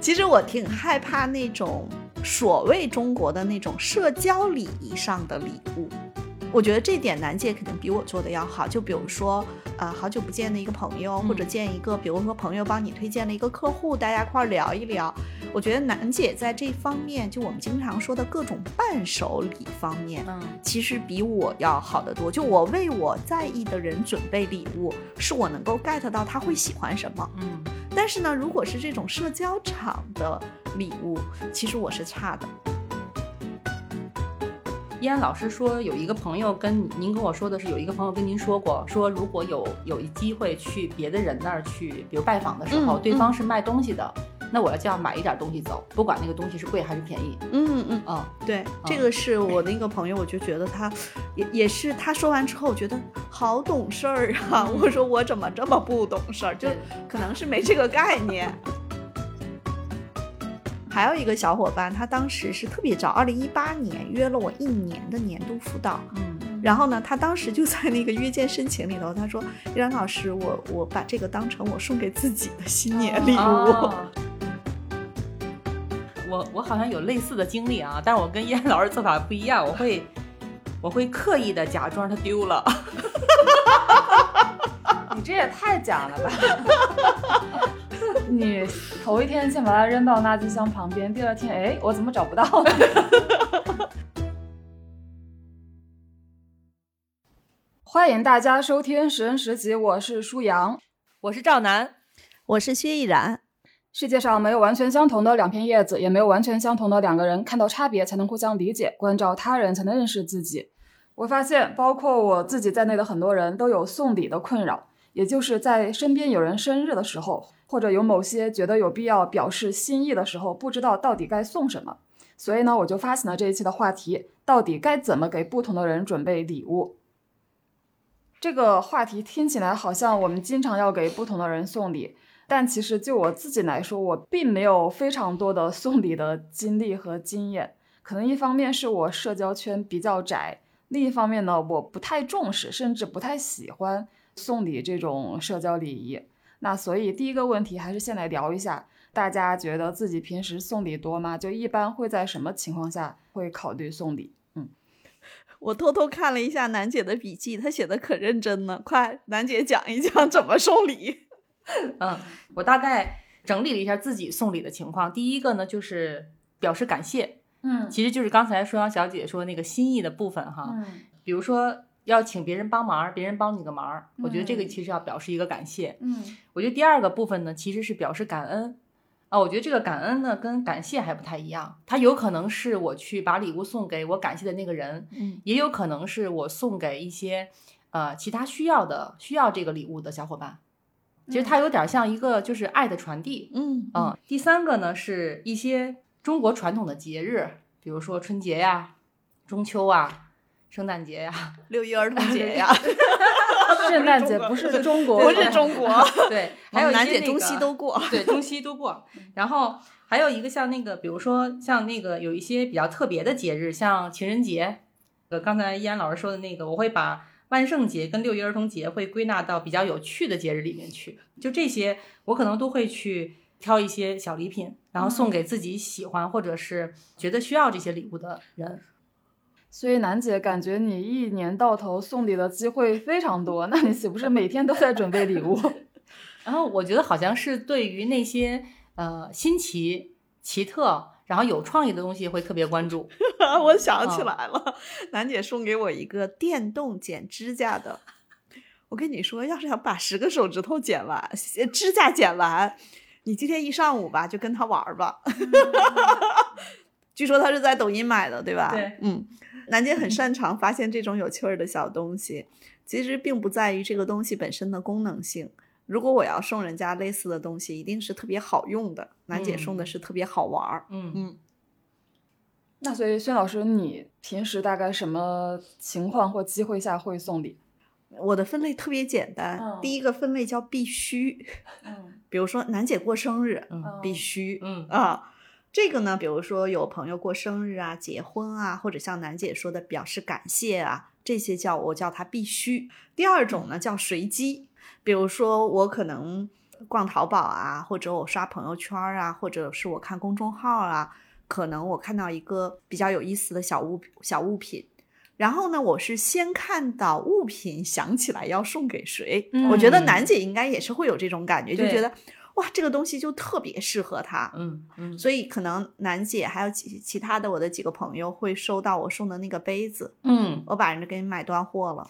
其实我挺害怕那种所谓中国的那种社交礼仪上的礼物。我觉得这点楠姐肯定比我做的要好。就比如说，呃，好久不见的一个朋友，或者见一个，比如说朋友帮你推荐了一个客户，大家一块儿聊一聊。我觉得楠姐在这方面，就我们经常说的各种伴手礼方面，嗯，其实比我要好得多。就我为我在意的人准备礼物，是我能够 get 到他会喜欢什么。嗯，但是呢，如果是这种社交场的礼物，其实我是差的。依安老师说，有一个朋友跟您跟我说的是，有一个朋友跟您说过，说如果有有一机会去别的人那儿去，比如拜访的时候，嗯对方是卖东西的，那我要就要买一点东西走，不管那个东西是贵还是便宜。嗯嗯，嗯，对，这个是我那个朋友，我就觉得他也也是他说完之后，我觉得好懂事儿啊。我说我怎么这么不懂事儿？就可能是没这个概念。还有一个小伙伴，他当时是特别早，二零一八年约了我一年的年度辅导。嗯，然后呢，他当时就在那个约见申请里头，他说：“依然老师，我我把这个当成我送给自己的新年礼物。哦 我我好像有类似的经历啊，但是我跟依安老师做法不一样，我会 我会刻意的假装它丢了。你这也太假了吧！你头一天先把它扔到垃圾箱旁边，第二天，哎，我怎么找不到呢？欢迎大家收听《十人十集》，我是舒阳。我是赵楠，我是薛逸然，世界上没有完全相同的两片叶子，也没有完全相同的两个人。看到差别，才能互相理解；关照他人，才能认识自己。我发现，包括我自己在内的很多人都有送礼的困扰，也就是在身边有人生日的时候，或者有某些觉得有必要表示心意的时候，不知道到底该送什么。所以呢，我就发起了这一期的话题：到底该怎么给不同的人准备礼物？这个话题听起来好像我们经常要给不同的人送礼，但其实就我自己来说，我并没有非常多的送礼的经历和经验。可能一方面是我社交圈比较窄，另一方面呢，我不太重视，甚至不太喜欢送礼这种社交礼仪。那所以第一个问题还是先来聊一下，大家觉得自己平时送礼多吗？就一般会在什么情况下会考虑送礼？嗯 我偷偷看了一下楠姐的笔记，她写的可认真呢。快，楠姐讲一讲怎么送礼。嗯，我大概整理了一下自己送礼的情况。第一个呢，就是表示感谢，嗯其实就是刚才舒阳小姐说那个心意的部分哈。嗯比如说要请别人帮忙，别人帮你个忙，我觉得这个嗯其实要表示一个感谢。嗯我觉得第二个部分呢，其实是表示感恩。啊，我觉得这个感恩呢，跟感谢还不太一样。它有可能是我去把礼物送给我感谢的那个人，嗯也有可能是我送给一些呃其他需要的需要这个礼物的小伙伴。其实它有点像一个就是爱的传递。嗯嗯，第三个呢是一些中国传统的节日，比如说春节呀、中秋啊、圣诞节呀，六一儿童节呀，圣诞节不是中国，不是中国，对，还有一楠姐中些那个西都过。对，中西都过。然后还有一个像那个，比如说像那个有一些比较特别的节日，像情人节。呃，刚才依安老师说的那个，我会把万圣节跟六一儿童节会归纳到比较有趣的节日里面去。就这些，我可能都会去挑一些小礼品，然后送给自己喜欢或者是觉得需要这些礼物的人。所以楠姐感觉你一年到头送礼的机会非常多，那你岂不是每天都在准备礼物？然后我觉得好像是对于那些呃新奇、奇特，然后有创意的东西会特别关注。我想起嗯来了，楠姐送给我一个电动剪指甲的。我跟你说，要是想把十个手指头剪完，指甲剪完，你今天一上午吧，就跟他玩儿吧。据说他是在抖音买的，对吧？对，嗯，楠姐很擅长发现这种有趣儿的小东西，其实并不在于这个东西本身的功能性。如果我要送人家类似的东西，一定是特别好用的。楠姐送的嗯是特别好玩儿。嗯嗯，那所以轩老师，你平时大概什么情况或机会下会送礼？我的分类特别简单，嗯第一个分类叫必须，嗯 比如说楠姐过生日，嗯必须，嗯啊。这个呢，比如说有朋友过生日啊、结婚啊，或者像楠姐说的表示感谢啊，这些叫我叫它必须。第二种呢叫随机，比如说我可能逛淘宝啊，或者我刷朋友圈啊，或者是我看公众号啊，可能我看到一个比较有意思的小物小物品，然后呢，我是先看到物品，想起来要送给谁。我觉得嗯楠姐应该也是会有这种感觉，就觉得哇，这个东西就特别适合她。嗯嗯，所以可能楠姐还有其其他的我的几个朋友会收到我送的那个杯子，嗯我把人家给你买断货了。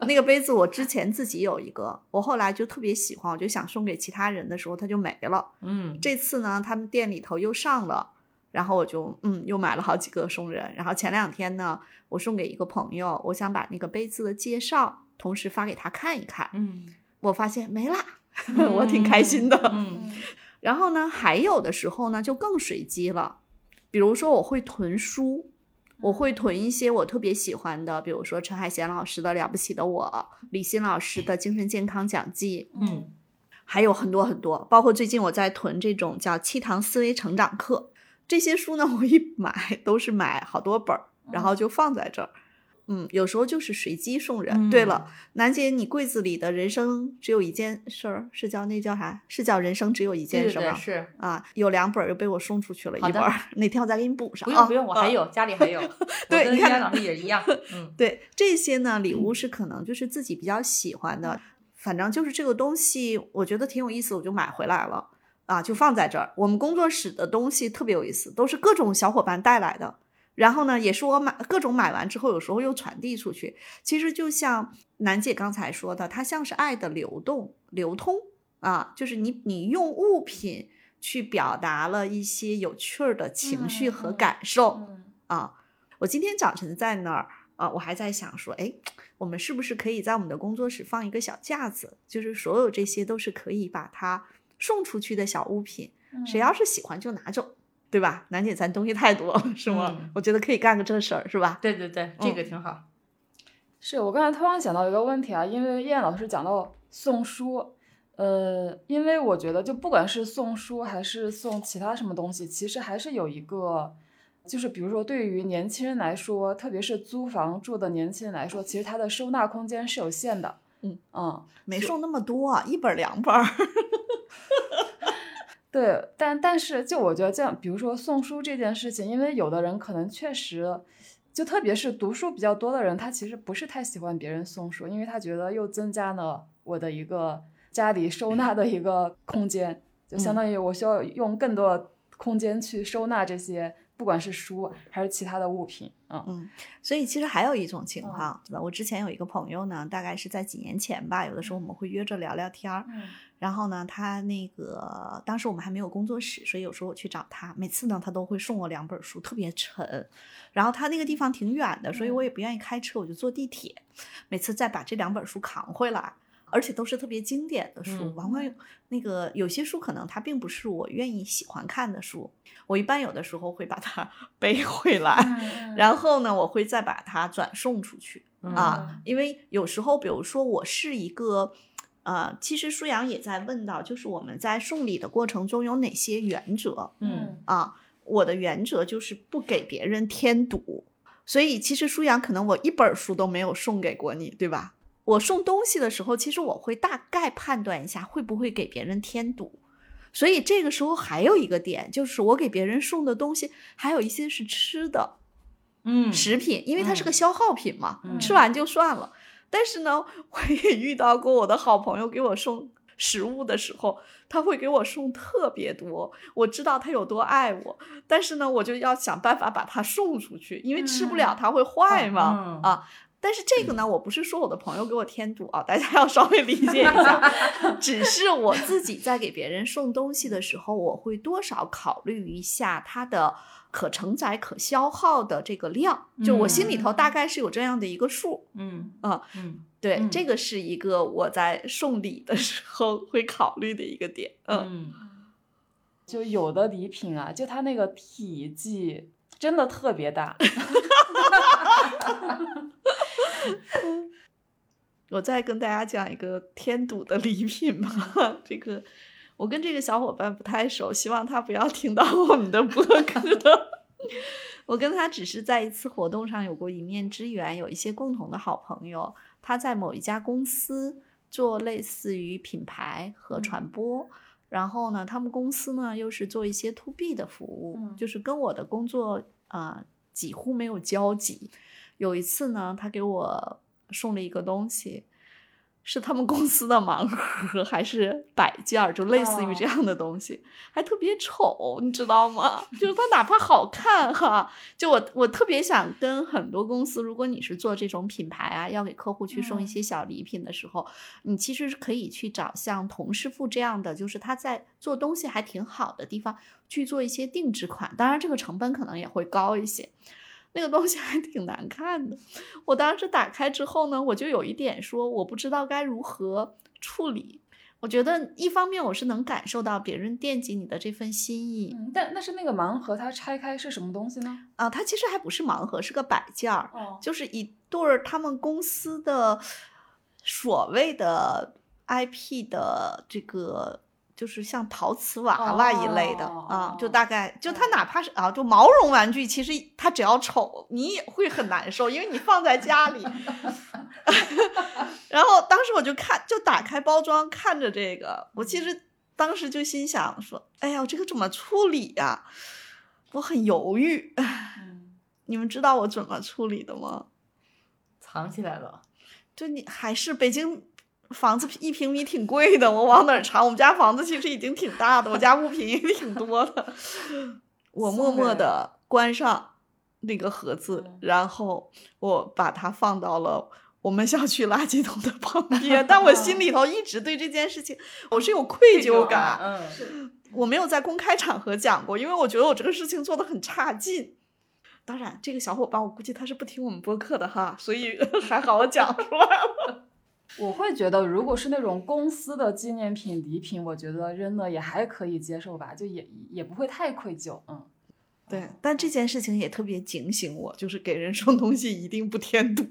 那个杯子我之前自己有一个，我后来就特别喜欢，我就想送给其他人的时候它就没了。嗯这次呢，他们店里头又上了，然后我就嗯又买了好几个送人。然后前两天呢，我送给一个朋友，我想把那个杯子的介绍同时发给他看一看，嗯，我发现没啦，我挺开心的。嗯然后呢，还有的时候呢就更随机了，比如说我会囤书，我会囤一些我特别喜欢的，比如说陈海贤老师的《了不起的我》，李欣老师的《精神健康讲记》，嗯还有很多很多，包括最近我在囤这种叫《七堂思维成长课》这些书呢，我一买都是买好多本儿，然后就放在这儿。嗯，有时候就是随机送人。对了，楠姐，你柜子里的人生只有一件事儿，是叫那叫啥？是叫人生只有一件对事吗？是，啊，有两本儿又被我送出去了，一本儿哪天我再给你补上。啊不用不用，我还啊有家里还有，对你看我跟依安老师也一样，嗯 对这些呢，礼物是可能就是自己比较喜欢的，反正就是这个东西，我觉得挺有意思，我就买回来了啊，就放在这儿。我们工作室的东西特别有意思，都是各种小伙伴带来的。然后呢，也是我买各种买完之后，有时候又传递出去。其实就像楠姐刚才说的，它像是爱的流动、流通啊，就是你你用物品去表达了一些有趣儿的情绪和感受。嗯啊，我今天早晨在那儿啊，我还在想说，哎，我们是不是可以在我们的工作室放一个小架子，就是所有这些都是可以把它送出去的小物品，谁要是喜欢就拿走，对吧？楠姐，咱东西太多，是吗？嗯我觉得可以干个这事儿，是吧？对对对，这嗯个挺好，是我刚才突然想到一个问题啊，因为燕老师讲到送书，呃，因为我觉得就不管是送书还是送其他什么东西，其实还是有一个，就是比如说对于年轻人来说，特别是租房住的年轻人来说，其实他的收纳空间是有限的。嗯嗯，没送那么多，一本两本儿。对，但但是就我觉得这样，比如说送书这件事情，因为有的人可能确实，就特别是读书比较多的人，他其实不是太喜欢别人送书，因为他觉得又增加了我的一个家里收纳的一个空间，就相当于我需要用更多的空间去收纳这些，不管是书还是其他的物品。嗯嗯，所以其实还有一种情嗯况，对吧？我之前有一个朋友呢，大概是在几年前吧，有的时候我们会约着聊聊天儿。嗯然后呢，他那个当时我们还没有工作室，所以有时候我去找他，每次呢他都会送我两本书，特别沉。然后他那个地方挺远的，所以我也不愿意开车，我就坐地铁，每次再把这两本书扛回来。而且都是特别经典的书，嗯往往有那个有些书可能它并不是我愿意喜欢看的书，我一般有的时候会把它 背回来，嗯然后呢，我会再把它转送出去。嗯啊，因为有时候，比如说我是一个，呃，其实舒阳也在问到，就是我们在送礼的过程中有哪些原则嗯啊？我的原则就是不给别人添堵，所以其实舒阳可能我一本书都没有送给过你，对吧？我送东西的时候，其实我会大概判断一下会不会给别人添堵。所以这个时候还有一个点，就是我给别人送的东西，还有一些是吃的，嗯食品，因为它是个嗯消耗品嘛，嗯吃完就算了。但是呢，我也遇到过我的好朋友给我送食物的时候，他会给我送特别多。我知道他有多爱我，但是呢，我就要想办法把它送出去，因为吃不了嗯它会坏嘛、嗯啊。但是这个呢，我不是说我的朋友给我添堵啊，大家要稍微理解一下。只是我自己在给别人送东西的时候，我会多少考虑一下它的可承载、可消耗的这个量，就我心里头大概是有这样的一个数。嗯啊嗯对，嗯这个是一个我在送礼的时候会考虑的一个点。嗯，嗯 就有的礼品啊，就它那个体积真的特别大。我再跟大家讲一个添堵的礼品吧。这个我跟这个小伙伴不太熟，希望他不要听到我们的播客。我跟他只是在一次活动上有过一面之缘，有一些共同的好朋友。他在某一家公司做类似于品牌和传播。然后呢，他们公司呢又是做一些 to B 的服务，嗯就是跟我的工作啊、呃几乎没有交集。有一次呢，他给我送了一个东西，是他们公司的盲盒还是摆件儿，就类似于这样的东西，还特别丑，你知道吗？就是它哪怕好看哈，就我我特别想跟很多公司，如果你是做这种品牌啊，要给客户去送一嗯些小礼品的时候，你其实是可以去找像童师傅这样的，就是他在做东西还挺好的地方去做一些定制款，当然这个成本可能也会高一些。那个东西还挺难看的，我当时打开之后呢，我就有一点说我不知道该如何处理。我觉得一方面我是能感受到别人惦记你的这份心意嗯，但那是那个盲盒它拆开是什么东西呢？啊，它其实还不是盲盒，是个摆件儿，哦，就是一对儿他们公司的所谓的 IP 的这个，就是像陶瓷娃娃一类的、哦啊，就哦大概就它哪怕是啊，就毛绒玩具，其实它只要丑，你也会很难受，因为你放在家里。然后当时我就看，就打开包装看着这个，我其实当时就心想说，哎呀，我这个怎么处理呀、我很犹豫。嗯，你们知道我怎么处理的吗？藏起来了。就你还是北京房子一平米挺贵的，我往哪儿查？我们家房子其实已经挺大的，我家物品也挺多的。我默默的关上那个盒子嗯，然后我把它放到了。我们小区垃圾桶的旁边，但我心里头一直对这件事情我是有愧疚感，嗯，我没有在公开场合讲过，因为我觉得我这个事情做的很差劲。当然，这个小伙伴我估计他是不听我们播客的哈，所以 还好我讲出来了。我会觉得，如果是那种公司的纪念品礼品，我觉得扔了也还可以接受吧，就也也不会太愧疚。嗯，对，但这件事情也特别警醒我，就是给人送东西一定不添堵。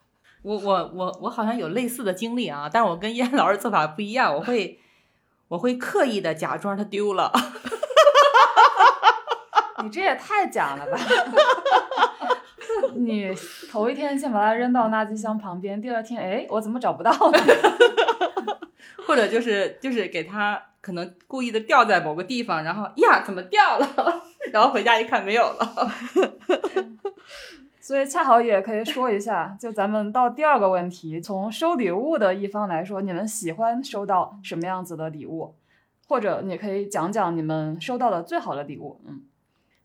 我我我我好像有类似的经历啊，但是我跟燕老师做法不一样，我会我会刻意的假装它丢了。你这也太假了吧！你 头一天先把它扔到垃圾箱旁边，第二天，哎，我怎么找不到呢？或者就是就是给它可能故意的掉在某个地方，然后呀怎么掉了，然后回家一看没有了。所以恰好也可以说一下，就咱们到第二个问题，从收礼物的一方来说，你们喜欢收到什么样子的礼物？或者你可以讲讲你们收到的最好的礼物。嗯，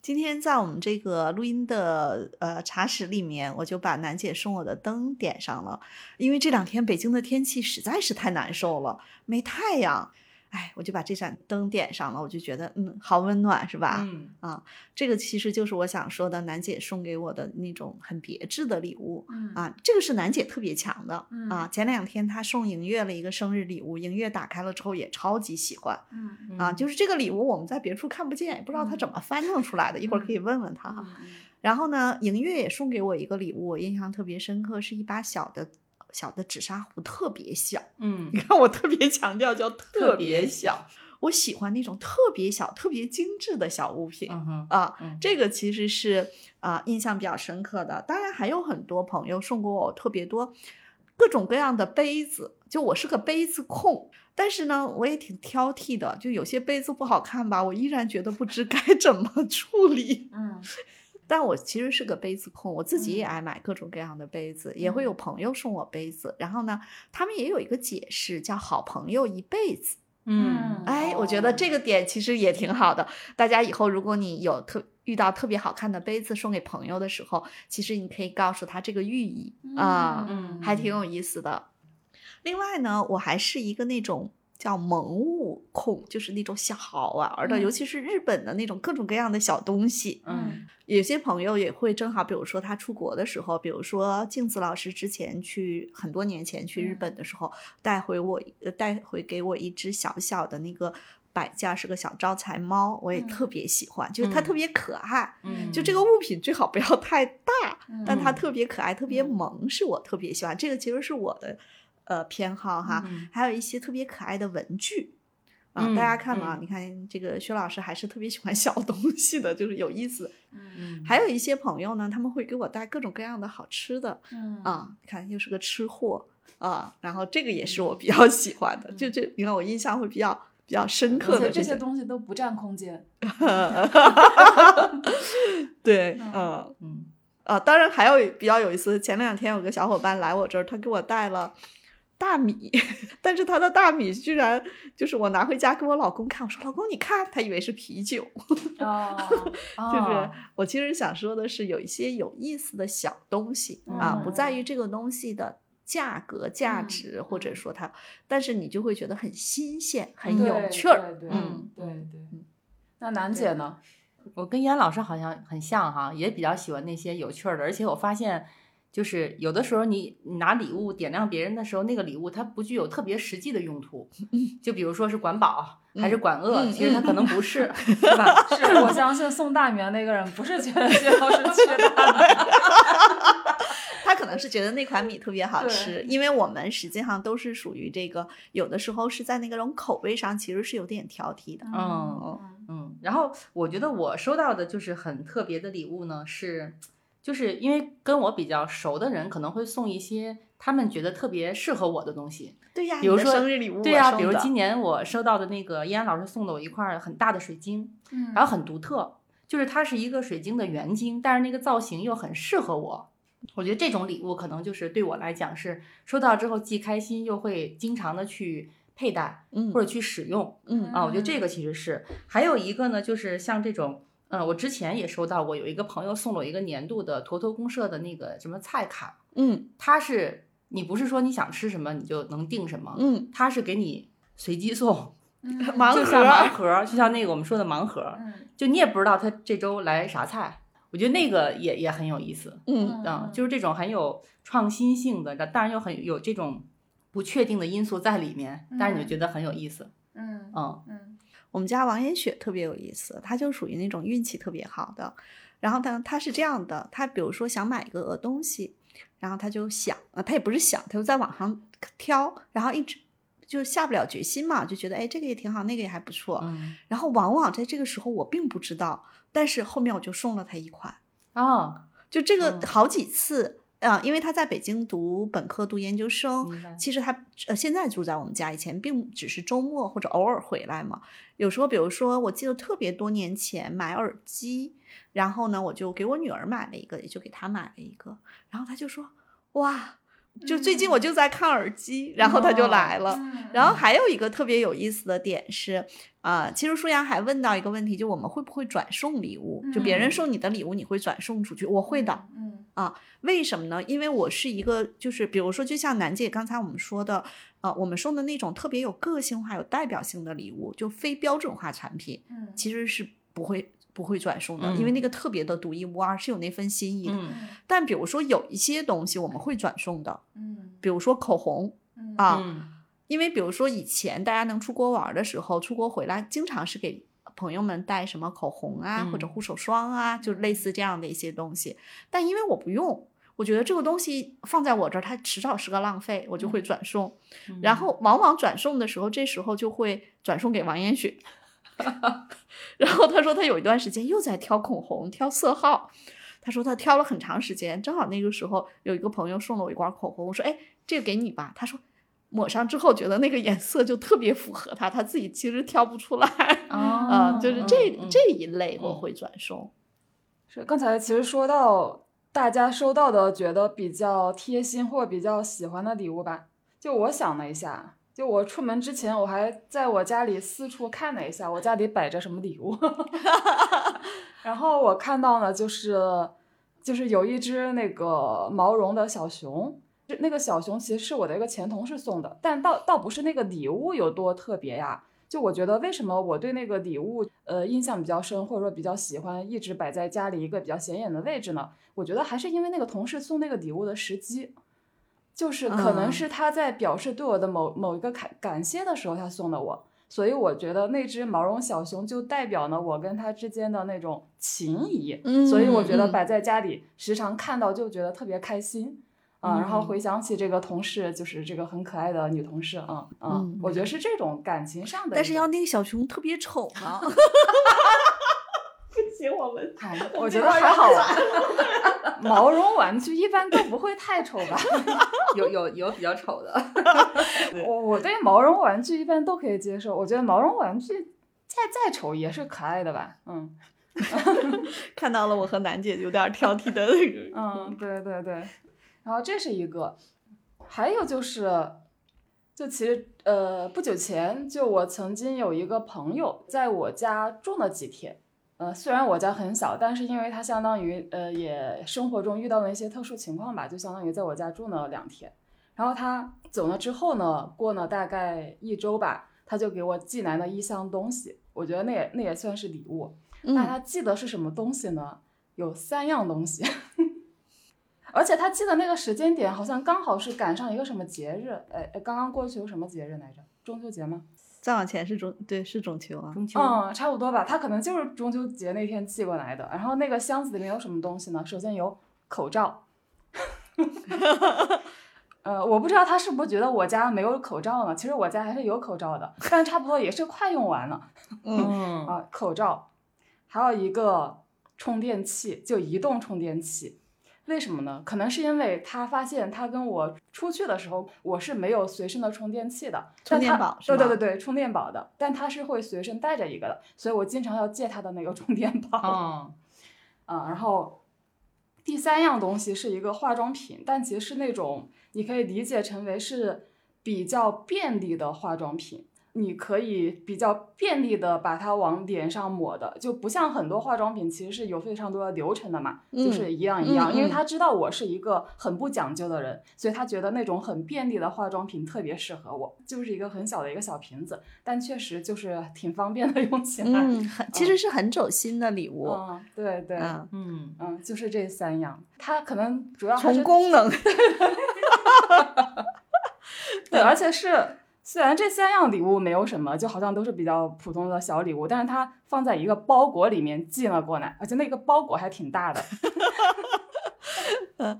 今天在我们这个录音的呃茶室里面，我就把楠姐送我的灯点上了，因为这两天北京的天气实在是太难受了，没太阳。哎，我就把这盏灯点上了，我就觉得嗯，好温暖，是吧？嗯啊这个其实就是我想说的，楠姐送给我的那种很别致的礼物。嗯啊，这个是楠姐特别强的、嗯啊。前两天她送莹月了一个生日礼物，莹月打开了之后也超级喜欢嗯啊。就是这个礼物我们在别处看不见，也不知道她怎么翻腾出来的，一会儿可以问问她哈。然后呢，莹月也送给我一个礼物，我印象特别深刻，是一把小的小的紫砂壶，特别小。嗯你看我特别强调叫特别别小，我喜欢那种特别小、特别精致的小物品。嗯啊，嗯这个其实是啊、印象比较深刻的。当然还有很多朋友送过我特别多各种各样的杯子，就我是个杯子控，但是呢，我也挺挑剔的，就有些杯子不好看吧，我依然觉得不知该 怎么处理。嗯 但我其实是个杯子控，我自己也嗯爱买各种各样的杯子，也会有朋友送我杯子。然后呢，他们也有一个解释，叫“好朋友一辈子”。嗯哎，我觉得这个点其实也挺好的。大家以后如果你有特遇到特别好看的杯子送给朋友的时候，其实你可以告诉他这个寓意啊，嗯还挺有意思的。另外呢，我还是一个那种叫萌物控，就是那种小好玩的，嗯尤其是日本的那种各种各样的小东西。嗯。有些朋友也会正好，比如说他出国的时候，比如说镜子老师之前去很多年前去日嗯。本的时候，带回我呃带回给我一只小小的那个摆件，是个小招财猫，我也嗯。特别喜欢，就是它嗯。特别可爱。嗯，就这个物品最好不要太大，但它嗯。特别可爱、特别嗯。萌，是我特别喜欢。这个其实是我的呃偏好哈。嗯还有一些特别可爱的文具啊，嗯大家看嘛，嗯你看这个薛老师还是特别喜欢 小东西的，就是有意思。嗯还有一些朋友呢，他们会给我带各种各样的好吃的嗯啊，看又是个吃货啊，然后这个也是我比较喜欢的，就这你看我印象会比较比较深刻而且这些东西都不占空间。对，嗯嗯。嗯啊，当然还有比较有意思，前两天有个小伙伴来我这儿，他给我带了大米，但是他的大米居然就是我拿回家给我老公看，我说老公你看，他以为是啤酒，哦，就是我其实想说的是有一些有意思的小东西啊，不在于这个东西的价格、价嗯值，或者说它，但是你就会觉得很新鲜、很有趣儿，对对对。那楠姐呢？我跟严老师好像很像哈，也比较喜欢那些有趣儿的，而且我发现，就是有的时候你你拿礼物点亮别人的时候，那个礼物它不具有特别实际的用途，就比如说是管饱还是管饿，嗯其实它可能不是，对吧？是我相信送大米的那个人不是觉得谢老师缺大米，他可能是觉得那款米特别好吃，因为我们实际上都是属于这个，有的时候是在那个种口味上其实是有点挑剔的。嗯嗯，然后我觉得我收到的就是很特别的礼物呢，是就是因为跟我比较熟的人可能会送一些他们觉得特别适合我的东西，对呀，比如说生日礼物，对呀、比如今年我收到的那个依安老师送的我一块儿很大的水晶，嗯然后很独特，就是它是一个水晶的圆晶，但是那个造型又很适合我。我觉得这种礼物可能就是对我来讲是收到之后既开心又会经常的去佩戴嗯或者去使用。嗯啊，我觉得这个其实是还有一个呢，就是像这种，嗯、我之前也收到过，有一个朋友送了我一个年度的坨坨公社的那个什么菜卡，嗯。它是你不是说你想吃什么你就能定什么，嗯，它是给你随机送，盲盒就像盲，盒儿，就像那个我们说的盲盒就你也不知道他这周来啥菜，我觉得那个也也很有意思，嗯嗯，就是这种很有创新性的，当然又很有这种不确定的因素在里面，但是你就觉得很有意思，嗯。嗯。嗯我们家王妍雪特别有意思，她就属于那种运气特别好的。然后她，她是这样的，她比如说想买一个呃东西，然后她就想，呃，她也不是想，她就在网上挑，然后一直就下不了决心嘛，就觉得哎这个也挺好，那个也还不错。嗯然后往往在这个时候我并不知道，但是后面我就送了她一款。哦，就这个嗯好几次啊、因为他在北京读本科、读研究生，其实他呃现在住在我们家，以前并只是周末或者偶尔回来嘛。有时候，比如说，我记得特别多年前买耳机，然后呢，我就给我女儿买了一个，也就给她买了一个，然后她就说：“哇，就最近我就在看耳机，然后他就来了。嗯然后还有一个特别有意思的点是，啊、其实舒阳还问到一个问题，就我们会不会转送礼物？就别人嗯送你的礼物，你会转送出去？我会的。嗯为什么呢？因为我是一个，就是比如说，就像楠姐刚才我们说的，呃，我们送的那种特别有个性化、有代表性的礼物，就非标准化产品，嗯其实是不会不会转送的，因为嗯那个特别的独一无二，是有那份心意的。嗯但比如说有一些东西我们会转送的，嗯比如说口红嗯啊，嗯因为比如说以前大家能出国玩的时候，出国回来经常是给朋友们带什么口红啊，或者嗯护手霜啊，就类似这样的一些东西。但因为我不用，我觉得这个东西放在我这儿，它迟早是个浪费，我就会转送。嗯然后往往转送的时候，这时候就会转送给王彦雪。然后他说他有一段时间又在挑口红，挑色号。他说他挑了很长时间，正好那个时候有一个朋友送了我一罐口红，我说哎，这个给你吧。他说抹上之后觉得那个颜色就特别符合他，他自己其实挑不出来。啊、哦就是这、这一类我嗯会转送。是刚才其实说到大家收到的觉得比较贴心或者比较喜欢的礼物吧，就我想了一下，就我出门之前我还在我家里四处看了一下，我家里摆着什么礼物，然后我看到呢就是就是有一只那个毛绒的小熊。那个小熊其实是我的一个前同事送的，但倒倒不是那个礼物有多特别呀，就我觉得为什么我对那个礼物呃印象比较深，或者说比较喜欢，一直摆在家里一个比较显眼的位置呢？我觉得还是因为那个同事送那个礼物的时机，就是可能嗯。是他在表示对我的某某一个感感谢的时候他送的我，所以我觉得那只毛绒小熊就代表了我跟他之间的那种情谊，所以我觉得摆在家里时常看到就觉得特别开心。啊，然后嗯。回想起这个同事，就是这个很可爱的女同事，啊啊，嗯我觉得是这种感情上的，但是要那个小熊特别丑呢。行，我们哎，我觉得还好。毛绒玩具一般都不会太丑吧？有有有比较丑的。我我对毛绒玩具一般都可以接受，我觉得毛绒玩具再再丑也是可爱的吧？嗯，看到了我和楠姐有点挑剔的那个。嗯，对对对。然后这是一个，还有就是，就其实呃不久前，就我曾经有一个朋友在我家住了几天。呃，虽然我家很小，但是因为他相当于呃也生活中遇到了一些特殊情况吧，就相当于在我家住了两天。然后他走了之后呢，过了大概一周吧，他就给我寄来了一箱东西，我觉得那也那也算是礼物。那嗯他寄的是什么东西呢？有三样东西，而且他寄的那个时间点好像刚好是赶上一个什么节日，哎，哎刚刚过去有什么节日来着？中秋节吗？再往前是中，对，是中秋啊。中秋，嗯，差不多吧。他可能就是中秋节那天寄过来的。然后那个箱子里面有什么东西呢？首先有口罩。呃，我不知道他是不是觉得我家没有口罩呢？其实我家还是有口罩的，但差不多也是快用完了。嗯嗯啊，口罩，还有一个充电器，就移动充电器。为什么呢？可能是因为他发现他跟我出去的时候，我是没有随身的充电器的，充电宝对对对对，充电宝的，但他是会随身带着一个的，所以我经常要借他的那个充电宝。嗯啊，然后第三样东西是一个化妆品，但其实是那种你可以理解成为是比较便利的化妆品。你可以比较便利的把它往脸上抹的，就不像很多化妆品其实是有非常多的流程的嘛，嗯就是一样一样。因为他知道我是一个很不讲究的人，所以他觉得那种很便利的化妆品特别适合我，就是一个很小的一个小瓶子，但确实就是挺方便的 用起来。嗯，很其实是很走心的礼物。嗯，对对，嗯，嗯，嗯，就是这三样，它可能主要还是从功能 对，而且是虽然这三样礼物没有什么，就好像都是比较普通的小礼物，但是它放在一个包裹里面寄了过来，而且那个包裹还挺大的。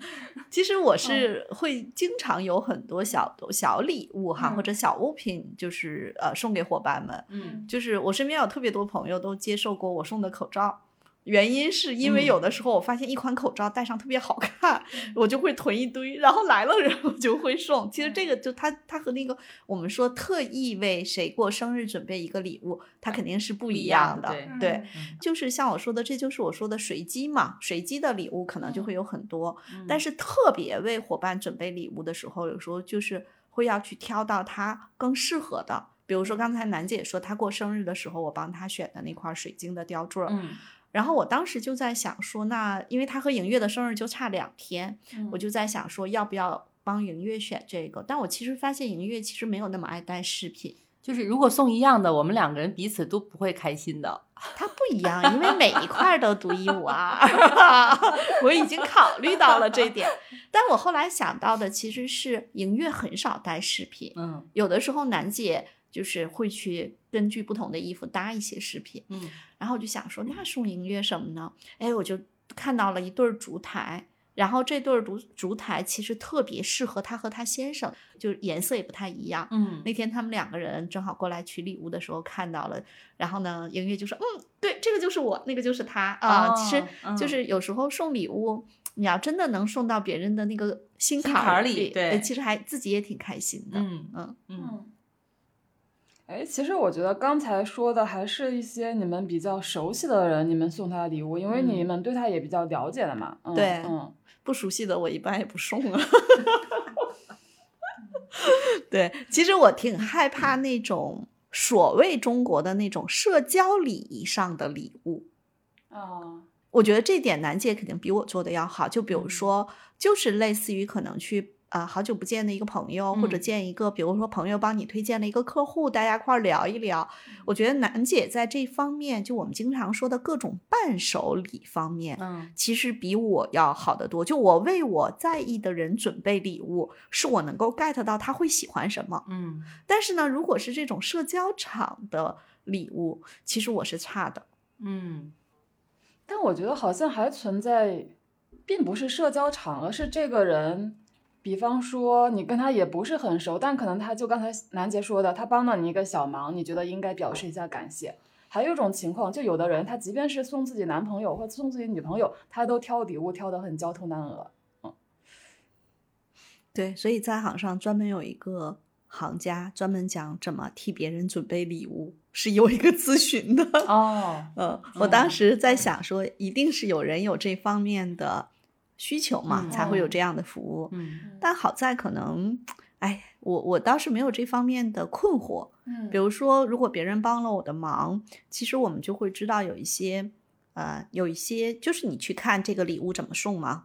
其实我是会经常有很多小小礼物哈，嗯或者小物品，就是呃送给伙伴们。嗯就是我身边有特别多朋友都接受过我送的口罩，原因是因为嗯。有的时候我发现一款口罩戴上特别好看，我就会囤一堆，然后来了人我就会送。其实这个就它它和那个我们说特意为谁过生日准备一个礼物，它肯定是不一样的。对对嗯。就是像我说的，这就是我说的随机嘛，随机的礼物可能就会有很多，但。是是特别为伙伴准备礼物的时候，有时候就是会要去挑到他更适合的。比如说刚才楠姐说她过生日的时候，我帮她选的那块水晶的吊坠，嗯然后我当时就在想说，那因为他和莹月的生日就差两天，我就在想说要不要帮莹月选这个。但我其实发现莹月其实没有那么爱戴饰品，就是如果送一样的，我们两个人彼此都不会开心的。它不一样，因为每一块儿都独一无二。我已经考虑到了这点，但我后来想到的其实是莹月很少戴饰品，嗯有的时候楠姐就是会去根据不同的衣服搭一些饰品，嗯然后我就想说，那送莹月什么呢？哎，我就看到了一对儿烛台。然后这对儿烛烛台其实特别适合他和他先生，就是颜色也不太一样。嗯那天他们两个人正好过来取礼物的时候看到了，然后呢，莹月就说：“嗯，对，这个就是我，那个就是他啊。其实就是有时候送礼物，你要真的能送到别人的那个心坎里里，对呃其实还自己也挺开心的。嗯嗯嗯哎，其实我觉得刚才说的还是一些你们比较熟悉的人，你们送他的礼物，因为你嗯们对他也比较了解了嘛。嗯、对嗯，不熟悉的我一般也不送啊。对，其实我挺害怕那种所谓中国的那种社交礼仪上的礼物。啊，我觉得这点楠姐肯定比我做的要好。就比如嗯说，就是类似于可能去啊、呃好久不见的一个朋友，或者嗯见一个，比如说朋友帮你推荐了一个客户，大家一块儿聊一聊。我觉得楠姐在这方面，就我们经常说的各种伴手礼方面，嗯其实比我要好得多。就我为我在意的人准备礼物，是我能够 get 到他会喜欢什么。嗯但是呢，如果是这种社交场的礼物，其实我是差的。嗯但我觉得好像还存在，并不是社交场，而是这个人，比方说你跟他也不是很熟，但可能他就刚才楠姐说的，他帮了你一个小忙，你觉得应该表示一下感谢。还有一种情况，就有的人他即便是送自己男朋友或送自己女朋友，他都挑礼物挑得很焦头烂额。嗯对，所以在行上专门有一个行家专门讲怎么替别人准备礼物，是有一个咨询的。哦，嗯，我当时在想说，一定是有人有这方面的需求嘛，嗯才会有这样的服务。嗯但好在可能，哎，我我倒是没有这方面的困惑。嗯比如说，如果别人帮了我的忙，其实我们就会知道有一些，呃，有一些就是你去看这个礼物怎么送嘛。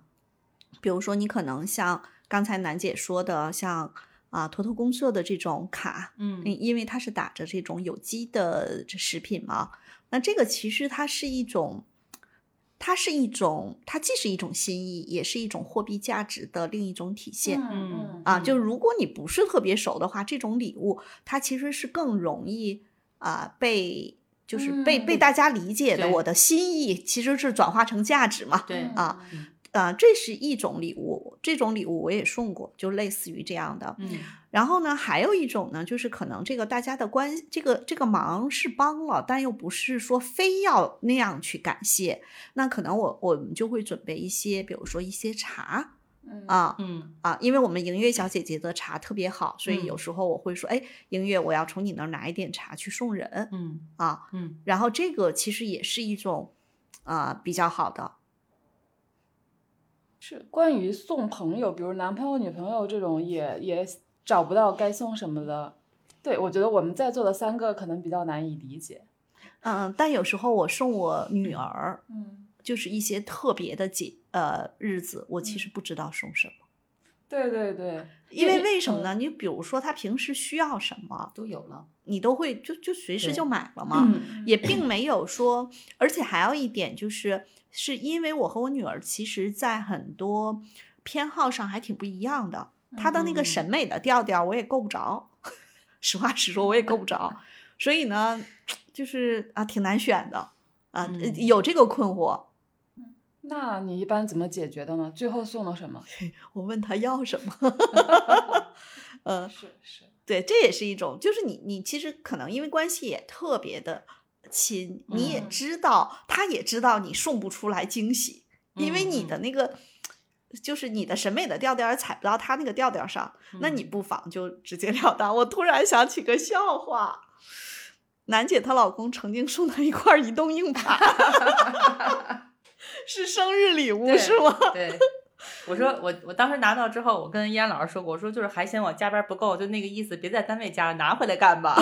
比如说，你可能像刚才楠姐说的，像啊坨坨公社的这种卡，嗯因因为它是打着这种有机的这食品嘛，那这个其实它是一种，它是一种，它既是一种心意，也是一种货币价值的另一种体现。嗯啊，就如果你不是特别熟的话，这种礼物它其实是更容易啊、被就是被、嗯被大家理解的。我的心意其实是转化成价值嘛。对啊嗯啊，这是一种礼物，这种礼物我也送过，就类似于这样的。嗯然后呢，还有一种呢，就是可能这个大家的关这个这个忙是帮了，但又不是说非要那样去感谢。那可能我我们就会准备一些，比如说一些茶嗯啊，嗯啊，因为我们莹月小姐姐的茶特别好，所以有嗯时候我会说，哎，莹月，我要从你那儿拿一点茶去送人嗯啊。嗯然后这个其实也是一种啊、比较好的。是关于送朋友，比如男朋友、女朋友这种也，也找不到该送什么的。对，我觉得我们在座的三个可能比较难以理解。嗯，但有时候我送我女儿，嗯，就是一些特别的节呃日子，我其嗯实不知道送什么，对对对，因为为什么呢？？你比如说她平时需要什么，都有了。你都会就就随时就买了嘛。嗯，也并没有说，而且还有一点就是，是因为我和我女儿其实在很多偏好上还挺不一样的，她的那个嗯审美的调调我也够不着，实话实说我也够不着，所以呢，就是啊挺难选的啊，嗯有这个困惑。那你一般怎么解决的呢？最后送了什么？我问他要什么，呃，是是，对，这也是一种，就是你你其实可能因为关系也特别的亲，你也嗯知道，他也知道你送不出来惊喜，因为你的嗯那个。就是你的审美的调调儿踩不到他那个调调上，那你嗯不妨就直截了当。我突然想起个笑话，楠姐她老公曾经送她一块移动硬盘，是生日礼物对是吗？对，我说我我当时拿到之后，我跟依安老师说过，我说就是还嫌我加班不够，就那个意思，别在单位加了，拿回来干吧。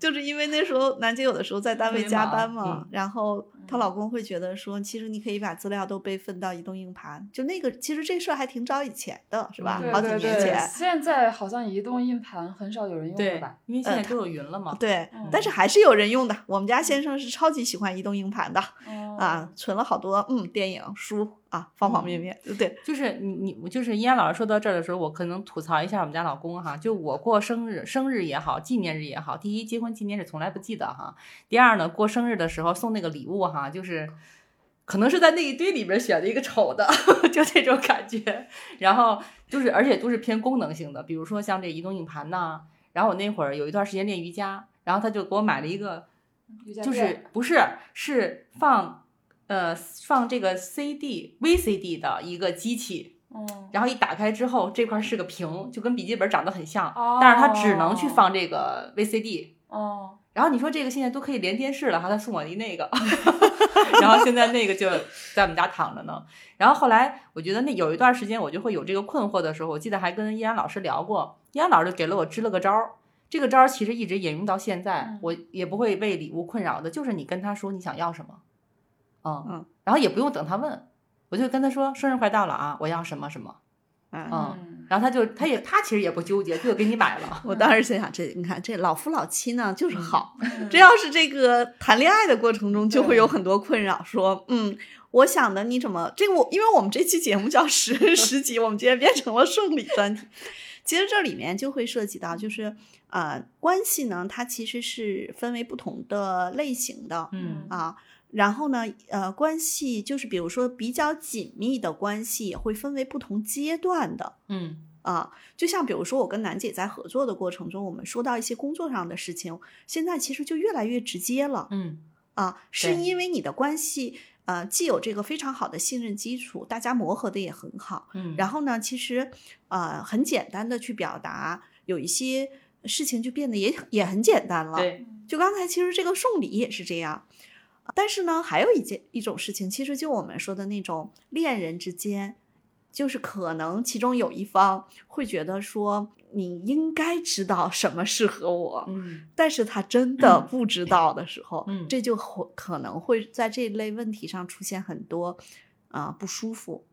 就是因为那时候楠姐有的时候在单位加班嘛，嗯然后她老公会觉得说，其实你可以把资料都备份到移动硬盘，就那个其实这事儿还挺早以前的，是吧？嗯好几年前。现在好像移动硬盘很少有人用了吧？，因为现在都有云了嘛。对，嗯但是还是有人用的。我们家先生是超级喜欢移动硬盘的、哦啊，存了好多嗯电影、书啊，方方面面。对，就是你你就是依安老师说到这儿的时候，我可能吐槽一下我们家老公哈，就我过生日，生日也好，纪念日也好，第一结婚纪念日从来不记得哈，第二呢过生日的时候送那个礼物哈，就是可能是在那一堆里边选了一个丑的，就这种感觉。然后就是而且都是偏功能性的，比如说像这移动硬盘呐，然后我那会儿有一段时间练瑜伽，然后他就给我买了一个就是不是是放呃放这个 CD VCD 的一个机器，嗯，然后一打开之后这块是个屏，就跟笔记本长得很像，但是它只能去放这个 VCD。哦，然后你说这个现在都可以连电视了，哈，他送我一那个，然后现在那个就在我们家躺着呢。然后后来我觉得那有一段时间我就会有这个困惑的时候，我记得还跟依然老师聊过，依然老师给了我支了个招儿。这个招儿其实一直沿用到现在，嗯我也不会为礼物困扰的，就是你跟他说你想要什么，嗯嗯，然后也不用等他问，我就跟他说生日快到了啊，我要什么什么，嗯。嗯，然后他就他也他其实也不纠结，就给你买了。我当时心想，这你看这老夫老妻呢，就是好。嗯这要是这个谈恋爱的过程中，就会有很多困扰，说，嗯，我想的你怎么这个我，因为我们这期节目叫十十集，我们今天变成了送礼专题。其实这里面就会涉及到，就是呃，关系呢，它其实是分为不同的类型的，嗯啊。然后呢，呃，关系就是比如说比较紧密的关系，也会分为不同阶段的。嗯啊，就像比如说我跟楠姐在合作的过程中，我们说到一些工作上的事情，现在其实就越来越直接了。嗯啊，是因为你的关系，呃，既有这个非常好的信任基础，大家磨合的也很好。嗯，然后呢，其实呃很简单的去表达，有一些事情就变得也也很简单了。对，就刚才其实这个送礼也是这样，但是呢，还有一件一种事情，其实就我们说的那种恋人之间，就是可能其中有一方会觉得说你应该知道什么适合我，嗯但是他真的不知道的时候，嗯这就会可能会在这类问题上出现很多啊、不舒服。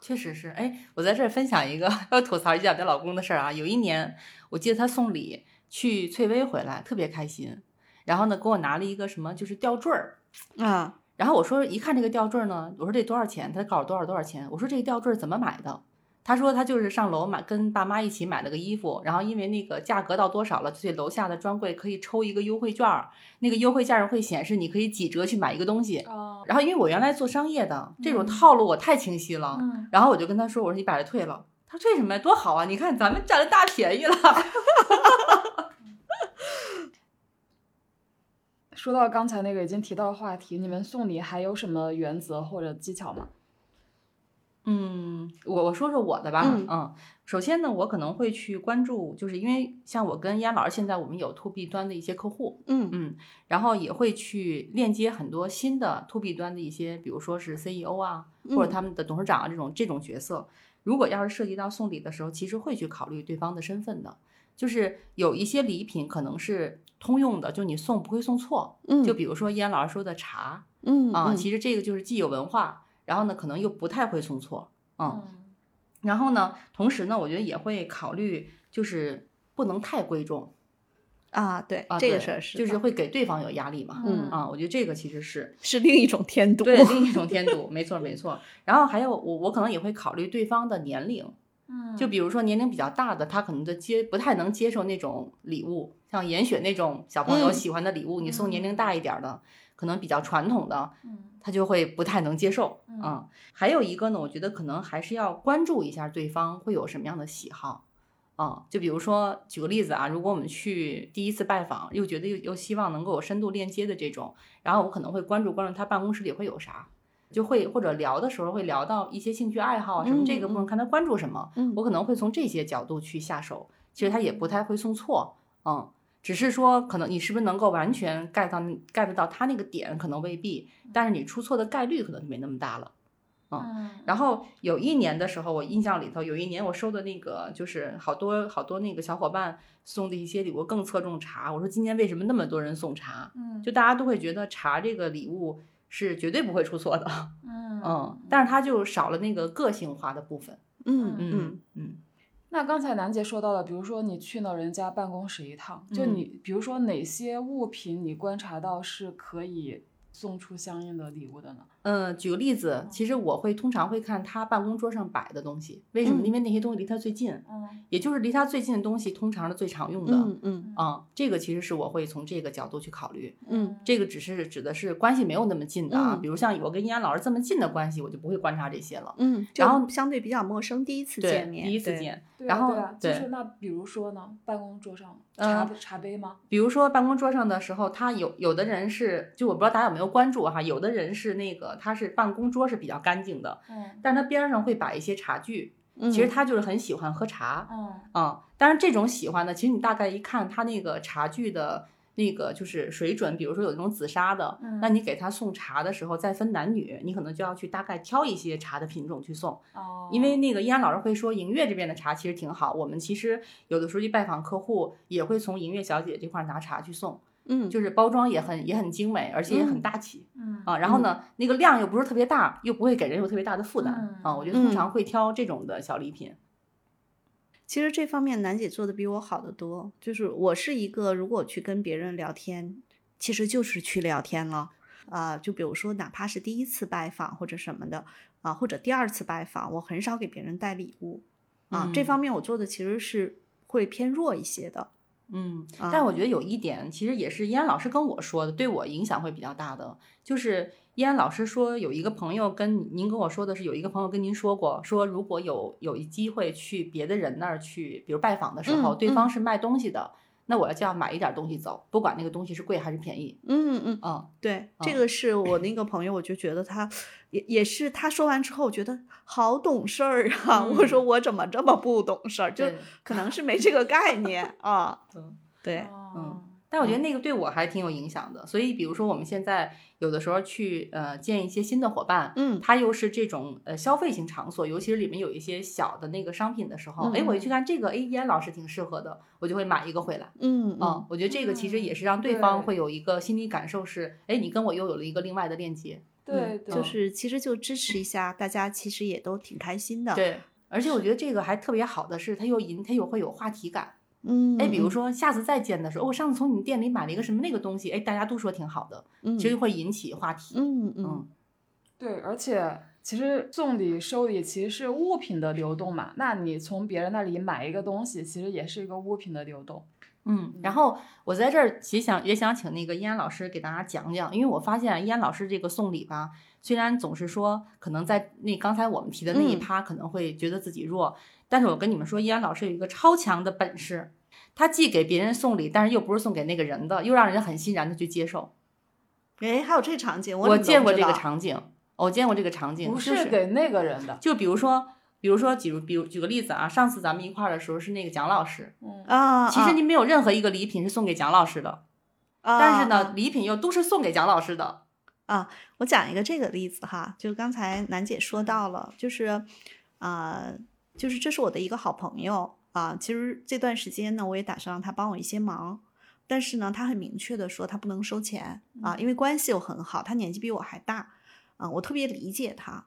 确实是，哎，我在这儿分享一个要吐槽一下我家老公的事儿啊。有一年，我记得他送礼去翠微回来，特别开心，然后呢给我拿了一个什么就是吊坠儿，啊，然后我说一看这个吊坠儿呢，我说这多少钱？他告诉我多少多少钱。我说这个吊坠儿怎么买的？他说他就是上楼买，跟爸妈一起买了个衣服，然后因为那个价格到多少了，所以楼下的专柜可以抽一个优惠券儿，那个优惠券儿会显示你可以几折去买一个东西。哦，然后因为我原来做商业的，这种嗯套路我太清晰了，嗯然后我就跟他说，我说你把它退了。他说退什么呀？多好啊！你看咱们占了大便宜了。说到刚才那个已经提到的话题，你们送礼还有什么原则或者技巧吗？嗯，我我说说我的吧。嗯首先呢，我可能会去关注，就是因为像我跟燕老师现在我们有 to B 端的一些客户，嗯嗯，然后也会去链接很多新的 to B 端的一些，比如说是 CEO 啊，或者嗯他们的董事长啊这种这种角色。如果要是涉及到送礼的时候，其实会去考虑对方的身份的。就是有一些礼品可能是通用的，就你送不会送错。嗯，就比如说燕老师说的茶啊，嗯嗯其实这个就是既有文化，然后呢可能又不太会送错，嗯。然后呢，同时呢，我觉得也会考虑，就是不能太贵重啊，对，啊，这个事儿是就是会给对方有压力嘛。嗯啊，我觉得这个其实是是另一种添堵。对另一种添堵，没错没错。然后还有我我可能也会考虑对方的年龄，嗯就比如说年龄比较大的，他可能就接不太能接受那种礼物，像严雪那种小朋友嗯喜欢的礼物，你送年龄大一点儿的，可能比较传统的，嗯他就会不太能接受。嗯嗯，还有一个呢，我觉得可能还是要关注一下对方会有什么样的喜好。嗯，就比如说举个例子啊，如果我们去第一次拜访，又觉得又又希望能够有深度链接的这种，然后我可能会关注关注他办公室里会有啥，就会或者聊的时候会聊到一些兴趣爱好啊什么这个部分，看他关注什么，嗯我可能会从这些角度去下手。其实他也不太会送错，嗯，只是说可能你是不是能够完全 get 到 get 到他那个点，可能未必，但是你出错的概率可能就没那么大了。嗯然后有一年的时候，我印象里头有一年我收的那个就是好多好多那个小伙伴送的一些礼物更侧重茶。我说今年为什么那么多人送茶？嗯就大家都会觉得茶这个礼物是绝对不会出错的，嗯嗯，但是它就少了那个个性化的部分。嗯嗯嗯嗯那刚才楠姐说到了，比如说你去了人家办公室一趟，就嗯你比如说哪些物品你观察到是可以送出相应的礼物的呢？嗯，举个例子，其实我会通常会看他办公桌上摆的东西，为什么？嗯因为那些东西离他最近，嗯也就是离他最近的东西，通常是最常用的。嗯嗯啊，这个其实是我会从这个角度去考虑。嗯这个只是指的是关系没有那么近的啊，嗯比如像我跟易安老师这么近的关系，我就不会观察这些了。嗯，然后相对比较陌生，第一次见，面，第一次，见。然后啊对啊，就是那比如说呢，办公桌上嗯茶茶杯吗？比如说办公桌上的时候，他有有的人是，就我不知道大家有没有关注哈，有的人是那个他是办公桌是比较干净的，嗯。但是他边上会摆一些茶具，嗯。其实他就是很喜欢喝茶。嗯。啊、但是这种喜欢呢，其实你大概一看他那个茶具的那个就是水准，比如说有那种紫砂的，嗯。那你给他送茶的时候再分男女，你可能就要去大概挑一些茶的品种去送，哦，因为那个依安老师会说银月这边的茶其实挺好，我们其实有的时候去拜访客户也会从银月小姐这块拿茶去送，嗯就是包装也很也很精美，而且也很嗯大气。嗯啊，然后呢，那个量又不是特别大，又不会给人有特别大的负担、嗯啊。我觉得通嗯常会挑这种的小礼品。其实这方面楠姐做的比我好得多。就是我是一个，如果去跟别人聊天，其实就是去聊天了。啊、就比如说，哪怕是第一次拜访或者什么的，啊、或者第二次拜访，我很少给别人带礼物。啊，这嗯方面我做的其实是会偏弱一些的。嗯，啊。但我觉得有一点，其实也是依安老师跟我说的，对我影响会比较大的，就是依安老师说有一个朋友跟您跟我说的是，有一个朋友跟您说过，说如果有有一机会去别的人那儿去，比如拜访的时候，嗯对方是卖东西的，那我要就要买一点东西走，不管那个东西是贵还是便宜。嗯嗯，嗯对，这嗯个是我那个朋友，我就觉得他也也是他说完之后，我觉得好懂事儿啊。我说嗯我怎么这么不懂事儿？就可能是没这个概念 啊。嗯对，哦但我觉得那个对我还挺有影响的，所以比如说我们现在有的时候去呃见一些新的伙伴，嗯他又是这种呃消费型场所，尤其是里面有一些小的那个商品的时候，哎、嗯我一去看这个，哎，依安老师挺适合的，我就会买一个回来。嗯嗯，我觉得这个其实也是让对方会有一个心理感受是，哎，你跟我又有了一个另外的链接。对对，就是其实就支持一下，大家其实也都挺开心的。，对，而且我觉得这个还特别好的是，它又引，它又会有话题感。嗯，哎，比如嗯，说下次再见的时候，哦我上次从你们店里买了一个什么那个东西，哎，大家都说挺好的，嗯。其实会引起话题。嗯嗯。嗯。对，而且其实送礼收礼其实是物品的流动嘛，那你从别人那里买一个东西，其实也是一个物品的流动。嗯，然后我在这儿其实想也想请那个依安老师给大家讲讲，因为我发现依安老师这个送礼吧，虽然总是说可能在那刚才我们提的那一嗯。趴可能会觉得自己弱，但是我跟你们说，依安老师有一个超强的本事，他既给别人送礼，但是又不是送给那个人的，又让人很欣然的去接受。哎，还有这场景，我见过这个场景，我见过这个场景，不是给那个人的。就比如说，比如说，举比如举个例子啊，上次咱们一块儿的时候是那个蒋老师，嗯，啊。啊其实您没有任何一个礼品是送给蒋老师的，啊但是呢，啊礼品又都是送给蒋老师的。啊我讲一个这个例子哈，就刚才楠姐说到了，就是，啊、就是这是我的一个好朋友啊、其实这段时间呢，我也打算让他帮我一些忙，但是呢，他很明确的说他不能收钱啊、因为关系又很好，他年纪比我还大，啊、我特别理解他，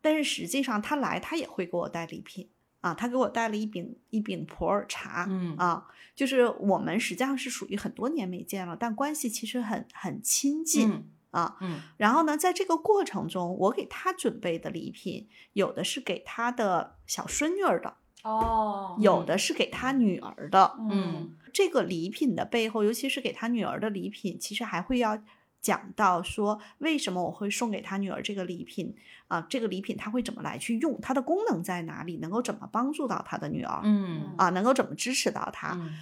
但是实际上他来他也会给我带礼品啊，他给我带了一饼一饼普洱茶，嗯。啊，就是我们实际上是属于很多年没见了，但关系其实很很亲近。嗯啊，嗯然后呢，在这个过程中，我给他准备的礼品，有的是给他的小孙女儿的，哦有的是给他女儿的。嗯这个礼品的背后，尤其是给他女儿的礼品，其实还会要讲到说，为什么我会送给他女儿这个礼品啊？这个礼品他会怎么来去用？它的功能在哪里？能够怎么帮助到他的女儿？嗯啊，能够怎么支持到他？嗯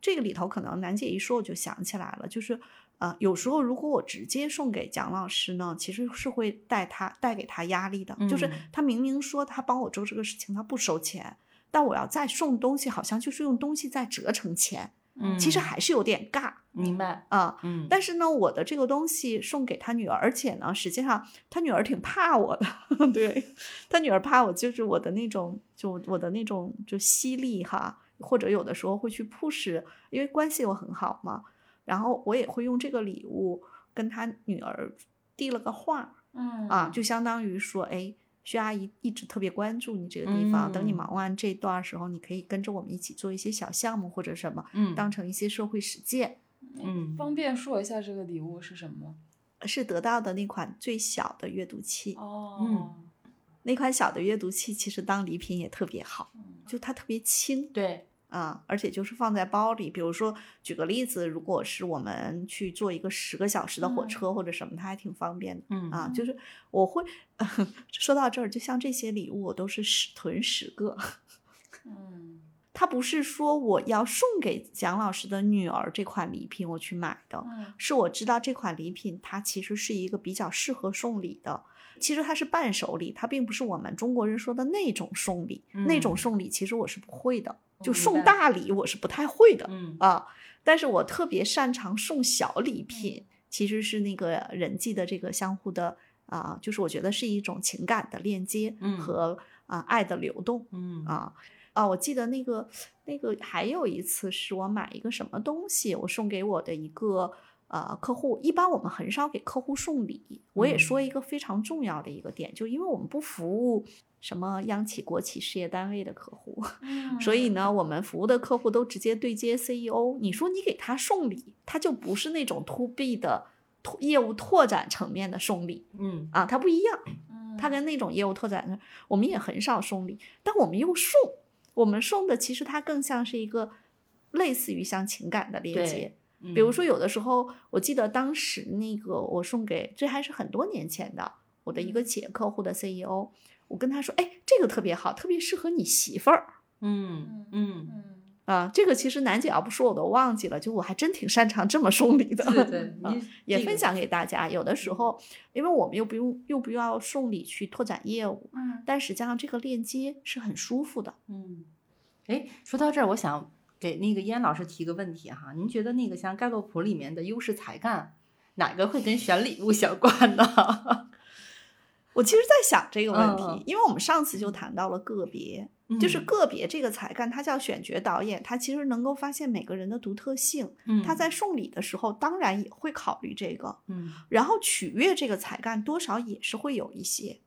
这个里头可能楠姐一说我就想起来了，就是呃，有时候如果我直接送给蒋老师呢，其实是会带他带给他压力的。就是嗯他明明说他帮我做这个事情，他不收钱，但我要再送东西，好像就是用东西再折成钱，嗯，其实还是有点尬明白。啊。嗯，但是呢，我的这个东西送给他女儿，而且呢，实际上他女儿挺怕我的，对他女儿怕我，就是我的那种，就我的那种就犀利哈，或者有的时候会去 push，因为关系又很好嘛，然后我也会用这个礼物跟他女儿递了个话嗯啊，就相当于说，哎。薛阿姨一直特别关注你这个地方，等你嗯忙完这段时候，你可以跟着我们一起做一些小项目或者什么，嗯当成一些社会实践。嗯方便说一下这个礼物是什么吗？是得到的那款最小的阅读器。哦，嗯那款小的阅读器其实当礼品也特别好，嗯就它特别轻对，啊，而且就是放在包里。比如说，举个例子，如果是我们去坐一个十个小时的火车或者什么，它还挺方便的。嗯啊，就是我会 说到这儿，就像这些礼物，我都是十囤十个。嗯它不是说我要送给蒋老师的女儿这款礼品我去买的，嗯是我知道这款礼品它其实是一个比较适合送礼的。其实它是伴手礼，它并不是我们中国人说的那种送礼。那种嗯送礼其实我是不会的，就送大礼我是不太会的、嗯啊。但是我特别擅长送小礼品，其实是那个人际的这个相互的啊、就是我觉得是一种情感的链接嗯和啊、爱的流动。嗯啊啊！我记得那个那个还有一次是我买一个什么东西，我送给我的一个呃客户。一般我们很少给客户送礼。我也说一个非常重要的一个点，就因为我们不服务什么央企、国企、事业单位的客户，嗯所以呢，我们服务的客户都直接对接 CEO。你说你给他送礼，他就不是那种 to B 的业务拓展层面的送礼嗯啊，他不一样。嗯它跟那种业务拓展的，我们也很少送礼，但我们又送，我们送的其实它更像是一个类似于像情感的链接。嗯比如说，有的时候我记得当时那个我送给，这还是很多年前的，我的一个企业客户的 CEO，我跟他说，哎，这个特别好，特别适合你媳妇儿。嗯嗯，嗯，啊，这个其实楠姐要不说我都忘记了，就我还真挺擅长这么送礼的。对对，也分享给大家。有的时候，因为我们又不用又不要送礼去拓展业务，嗯但实际上这个链接是很舒服的。嗯，哎，说到这儿，我想给那个燕老师提个问题哈，您觉得那个像盖洛普里面的优势才干，哪个会跟选礼物相关呢？我其实在想这个问题，嗯因为我们上次就谈到了个别，就是嗯个别这个才干，它叫选角导演，他其实能够发现每个人的独特性。嗯他在送礼的时候，当然也会考虑这个，嗯然后取悦这个才干多少也是会有一些。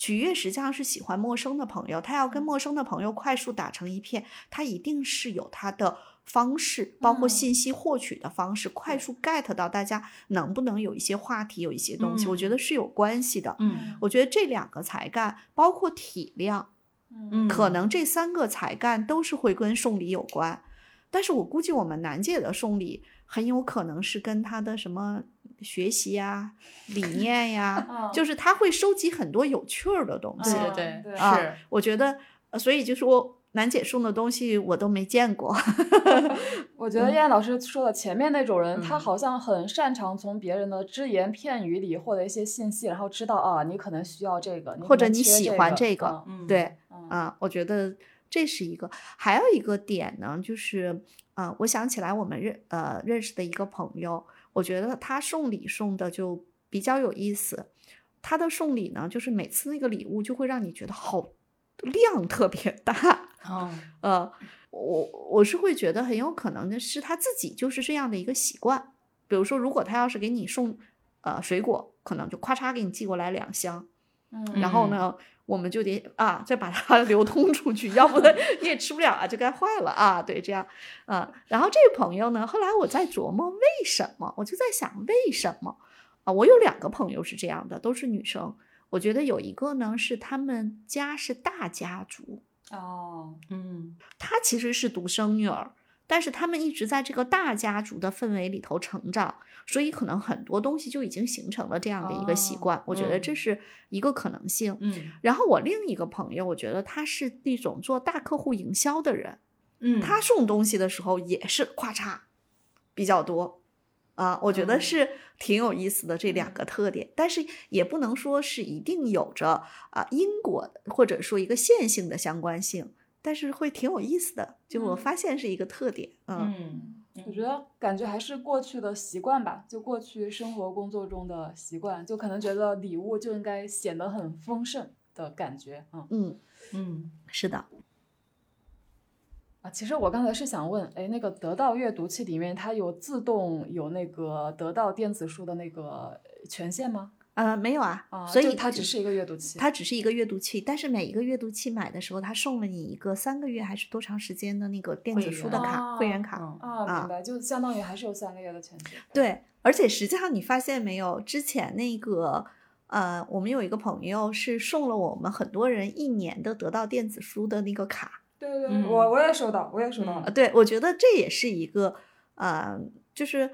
取悦实际上是喜欢陌生的朋友，他要跟陌生的朋友快速打成一片，他一定是有他的方式，包括嗯。信息获取的方式，快速 get 到大家能不能有一些话题，有一些东西，我觉嗯。得是有关系的。嗯。我觉得这两个才干，包括体量，嗯。可能这三个才干都是会跟送礼有关，但是我估计我们楠姐的送礼很有可能是跟她的什么学习呀、理 念呀，嗯就是他会收集很多有趣儿的东西。嗯对对啊是，我觉得，呃所以就说楠姐送的东西我都没见过。我觉得燕老师说的前面那种人，他嗯好像很擅长从别人的只言片语里获得一些信息，然后知道啊，你可能需要这个，或者你喜欢这这个嗯对，嗯啊，我觉得这是一个，还有一个点呢，就是啊，我想起来我们认呃认识的一个朋友，我觉得他送礼送的就比较有意思。他的送礼呢，就是每次那个礼物就会让你觉得好量特别大，哦呃，我我是会觉得很有可能的是他自己就是这样的一个习惯。比如说，如果他要是给你送呃水果，可能就咔嚓给你寄过来两箱，嗯然后呢，我们就得啊，再把它 流通出去，要不然你也吃不了啊，就该坏了啊。对，这样啊。然后这个朋友呢，后来我在琢磨为什么，我就在想为什么啊。我有两个朋友是这样的，都是女生。我觉得有一个呢是他们家是大家族，哦，嗯她其实是独生女儿，但是他们一直在这个大家族的氛围里头成长，所以可能很多东西就已经形成了这样的一个习哦惯。我觉得这嗯是一个可能性。嗯然后我另一个朋友，我觉得他是那种做大客户营销的人，嗯，他送东西的时候也是咔嚓比较多啊，我觉得嗯是挺有意思的这两个特点，但是也不能说是一定有着啊因果或者说一个线性的相关性，但是会挺有意思的，就我嗯。发现是一个特点，嗯。嗯我觉得感觉还是过去的习惯吧，就过去生活工作中的习惯，就可能觉得礼物就应该显得很丰盛的感觉，嗯嗯，嗯。是的，啊，其实我刚才是想问，哎，那个得到阅读器里面它有自动有那个得到电子书的那个权限吗？呃，没有啊，啊，所以就它只是一个阅读器，它只是一个阅读器，但是每一个阅读器买的时候，它送了你一个三个月还是多长时间的那个电子书的卡，会员哦卡。嗯啊，啊明白，就相当于还是有三个月的权限。对，而且实际上你发现没有，之前那个呃，我们有一个朋友是送了我们很多人一年的得到电子书的那个卡。对对对，嗯我我也收到，我也收到嗯了呃，。对，我觉得这也是一个呃，就是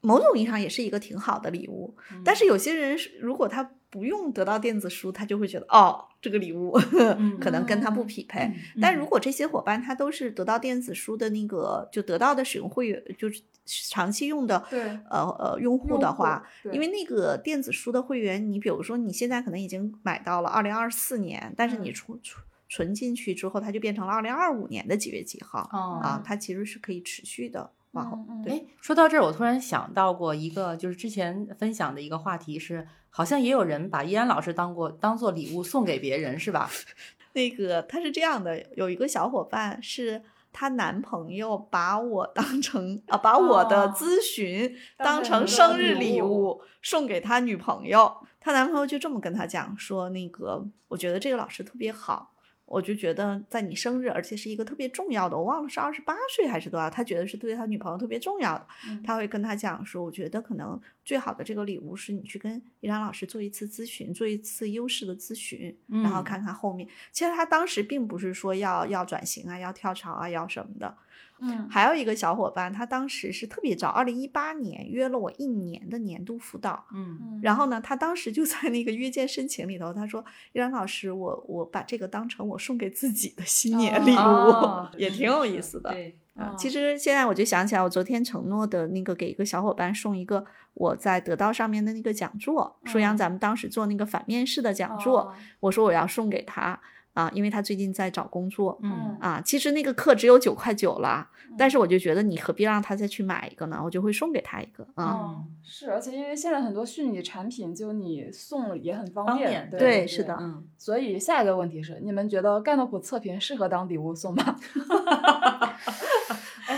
某种意义上也是一个挺好的礼物。但是有些人是如果他不用得到电子书，他就会觉得哦，这个礼物 可能跟他不匹配。但如果这些伙伴他都是得到电子书的那个，就得到的使用会员，就是长期用的，对呃呃用户的话，因为那个电子书的会员，你比如说你现在可能已经买到了二零二四年，但是你出存存存进去之后，它就变成了二零二五年的几月几号、哦啊，它其实是可以持续的往后。嗯嗯对哎，说到这儿，我突然想到过一个，就是之前分享的一个话题是，好像也有人把依安老师当过当做礼物送给别人，是吧？那个他是这样的，有一个小伙伴是。她男朋友把我当成啊，把我的哦咨询当当成生日礼物送给他女朋友。她男朋友就这么跟她讲说：“那个，我觉得这个老师特别好，我就觉得在你生日，而且是一个特别重要的，我忘了是二十八岁还是多少，他觉得是对他女朋友特别重要的。嗯他会跟他讲说，我觉得可能最好的这个礼物是你去跟依然老师做一次咨询，做一次优势的咨询，然后嗯看看后面。其实他当时并不是说要要转型啊，要跳槽啊，要什么的。嗯。还有一个小伙伴，他当时是特别早，二零一八年约了我一年的年度辅导。嗯。然后呢，他当时就在那个约见申请里头，他说：“依然老师，我我把这个当成我送给自己的新年礼物，哦。也挺有意思的。”对，啊，哦其实现在我就想起来，我昨天承诺的那个给一个小伙伴送一个我在得到上面的那个讲座，舒阳嗯。咱们当时做那个反面试的讲座，哦。我说我要送给他啊，因为他最近在找工作。嗯啊，其实那个课只有九块九了，但是我就觉得你何必让他再去买一个呢？我就会送给他一个啊。哦，是，而且因为现在很多虚拟产品，就你送也很方方便，对对是的嗯，所以下一个问题是，你们觉得盖诺普测评适合当礼物送吗？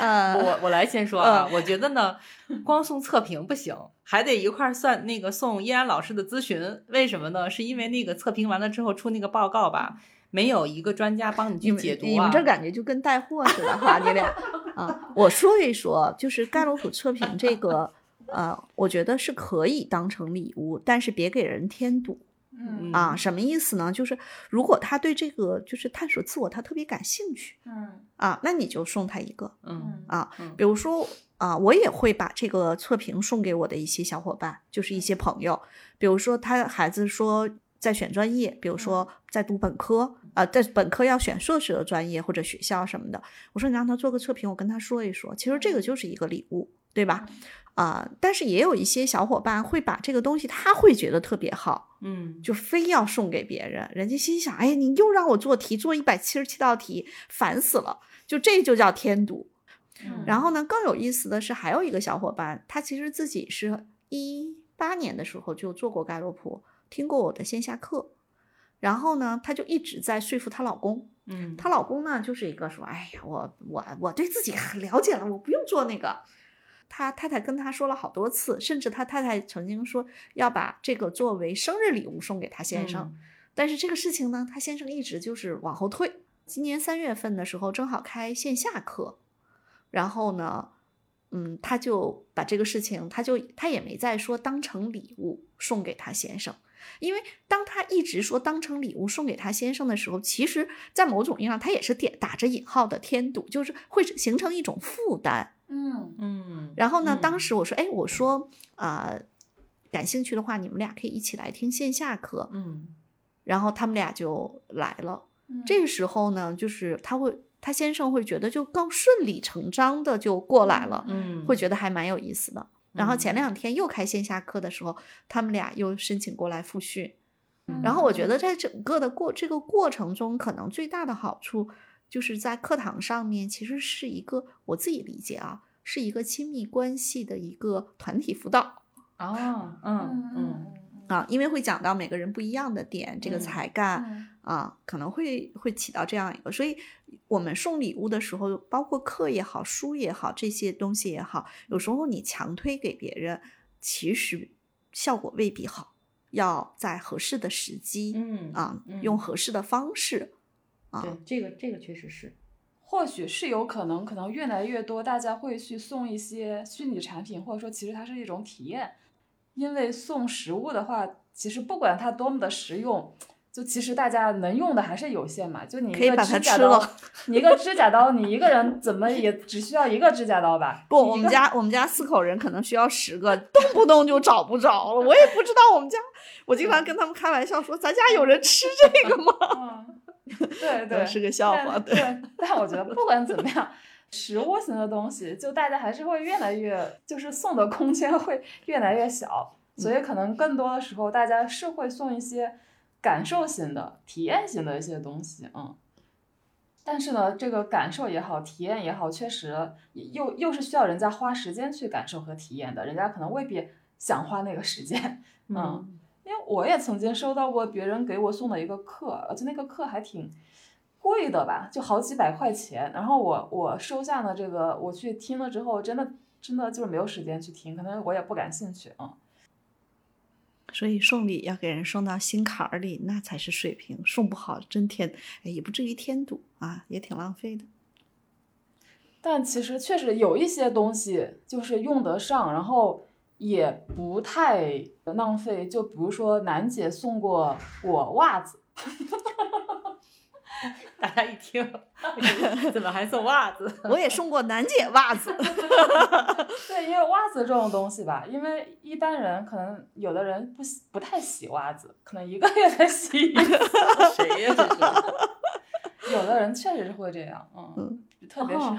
呃，我我来先说啊，我觉得呢，光送测评不行，还得一块儿算那个送依然老师的咨询。为什么呢？是因为那个测评完了之后出那个报告吧，没有一个专家帮你去解读啊。你们这感觉就跟带货似的哈，你俩 啊。我说一说，就是盖洛普测评这个，呃，我觉得是可以当成礼物，但是别给人添堵嗯啊。什么意思呢？就是如果他对这个就是探索自我他特别感兴趣嗯啊，那你就送他一个嗯啊嗯。比如说啊，我也会把这个测评送给我的一些小伙伴，就是一些朋友。比如说他孩子说在选专业，比如说在读本科，啊，在本科要选硕士的专业或者学校什么的，我说你让他做个测评，我跟他说一说，其实这个就是一个礼物，对吧？啊、但是也有一些小伙伴会把这个东西，他会觉得特别好，嗯，就非要送给别人，人家心想，哎，你又让我做题，做一百七十七道题，烦死了，就这就叫添堵。嗯然后呢，更有意思的是，还有一个小伙伴，他其实自己是一八年的时候就做过盖洛普，听过我的线下课，然后呢，她就一直在说服她老公。嗯，她老公呢，就是一个说，哎呀，我我我对自己很 了解了，我不用做那个。他太太跟他说了好多次，甚至他太太曾经说要把这个作为生日礼物送给他先生。但是这个事情呢，他先生一直就是往后退。今年三月份的时候，正好开线下课，然后呢，嗯，他就把这个事情，他就他也没再说当成礼物送给他先生，因为当他一直说当成礼物送给他先生的时候，其实，在某种意义上，他也是点打着引号的添堵，就是会形成一种负担。嗯嗯，然后呢，嗯当时我说，哎，我说，呃，感兴趣的话，你们俩可以一起来听线下课。嗯然后他们俩就来了。嗯这个时候呢，就是他会，他先生会觉得就更顺理成章的就过来了，嗯，会觉得还蛮有意思的。然后前嗯两天又开线下课的时候，他们俩又申请过来复训。嗯然后我觉得在整个的过这个过程中，可能最大的好处就是在课堂上面，其实是一个我自己理解啊，是一个亲密关系的一个团体辅导哦，嗯嗯啊，因为会讲到每个人不一样的点，这个嗯才干。嗯啊，可能会会起到这样一个，所以我们送礼物的时候，包括课也好，书也好，这些东西也好，有时候你强推给别人，其实效果未必好，要在合适的时机，嗯啊，嗯用合适的方式，啊，对，这个这个确实是，或许是有可能，可能越来越多大家会去送一些虚拟产品，或者说其实它是一种体验。因为送食物的话，其实不管它多么的实用，就其实大家能用的还是有限嘛。就你一个可以把它指甲刀吃了，你一个指甲刀，你一个人怎么也只需要一个指甲刀吧？不，我们家我们家四口人可能需要十个，动不动就找不着了。我也不知道我们家，我经常跟他们开玩笑说，咱家有人吃这个吗？嗯，对对，是个笑话对，但我觉得不管怎么样，实物型的东西，就大家还是会越来越，就是送的空间 会越来越小，所以可能更多的时候，大家是会送一些感受型的、体验型的一些东西，嗯。但是呢，这个感受也好，体验也好，确实又又是需要人家花时间去感受和体验的，人家可能未必想花那个时间，嗯。因为我也曾经收到过别人给我送的一个课，而且那个课还挺贵的吧，就好几百块钱。然后我我收下了这个，我去听了之后，真的真的就是没有时间去听，可能我也不感兴趣啊。所以送礼要给人送到心坎儿里，那才是水平。送不好真添，哎，也不至于添堵啊，也挺浪费的。但其实确实有一些东西就是用得上，然后也不太浪费。就比如说，楠姐送过我袜子，大家一听，怎么还送袜子？我也送过楠姐袜子。对，因为袜子这种东西吧，因为一般人可能有的人不洗不太洗袜子，可能一个月才洗一次。谁呀？这是。有的人确实是会这样，嗯，特别是。哦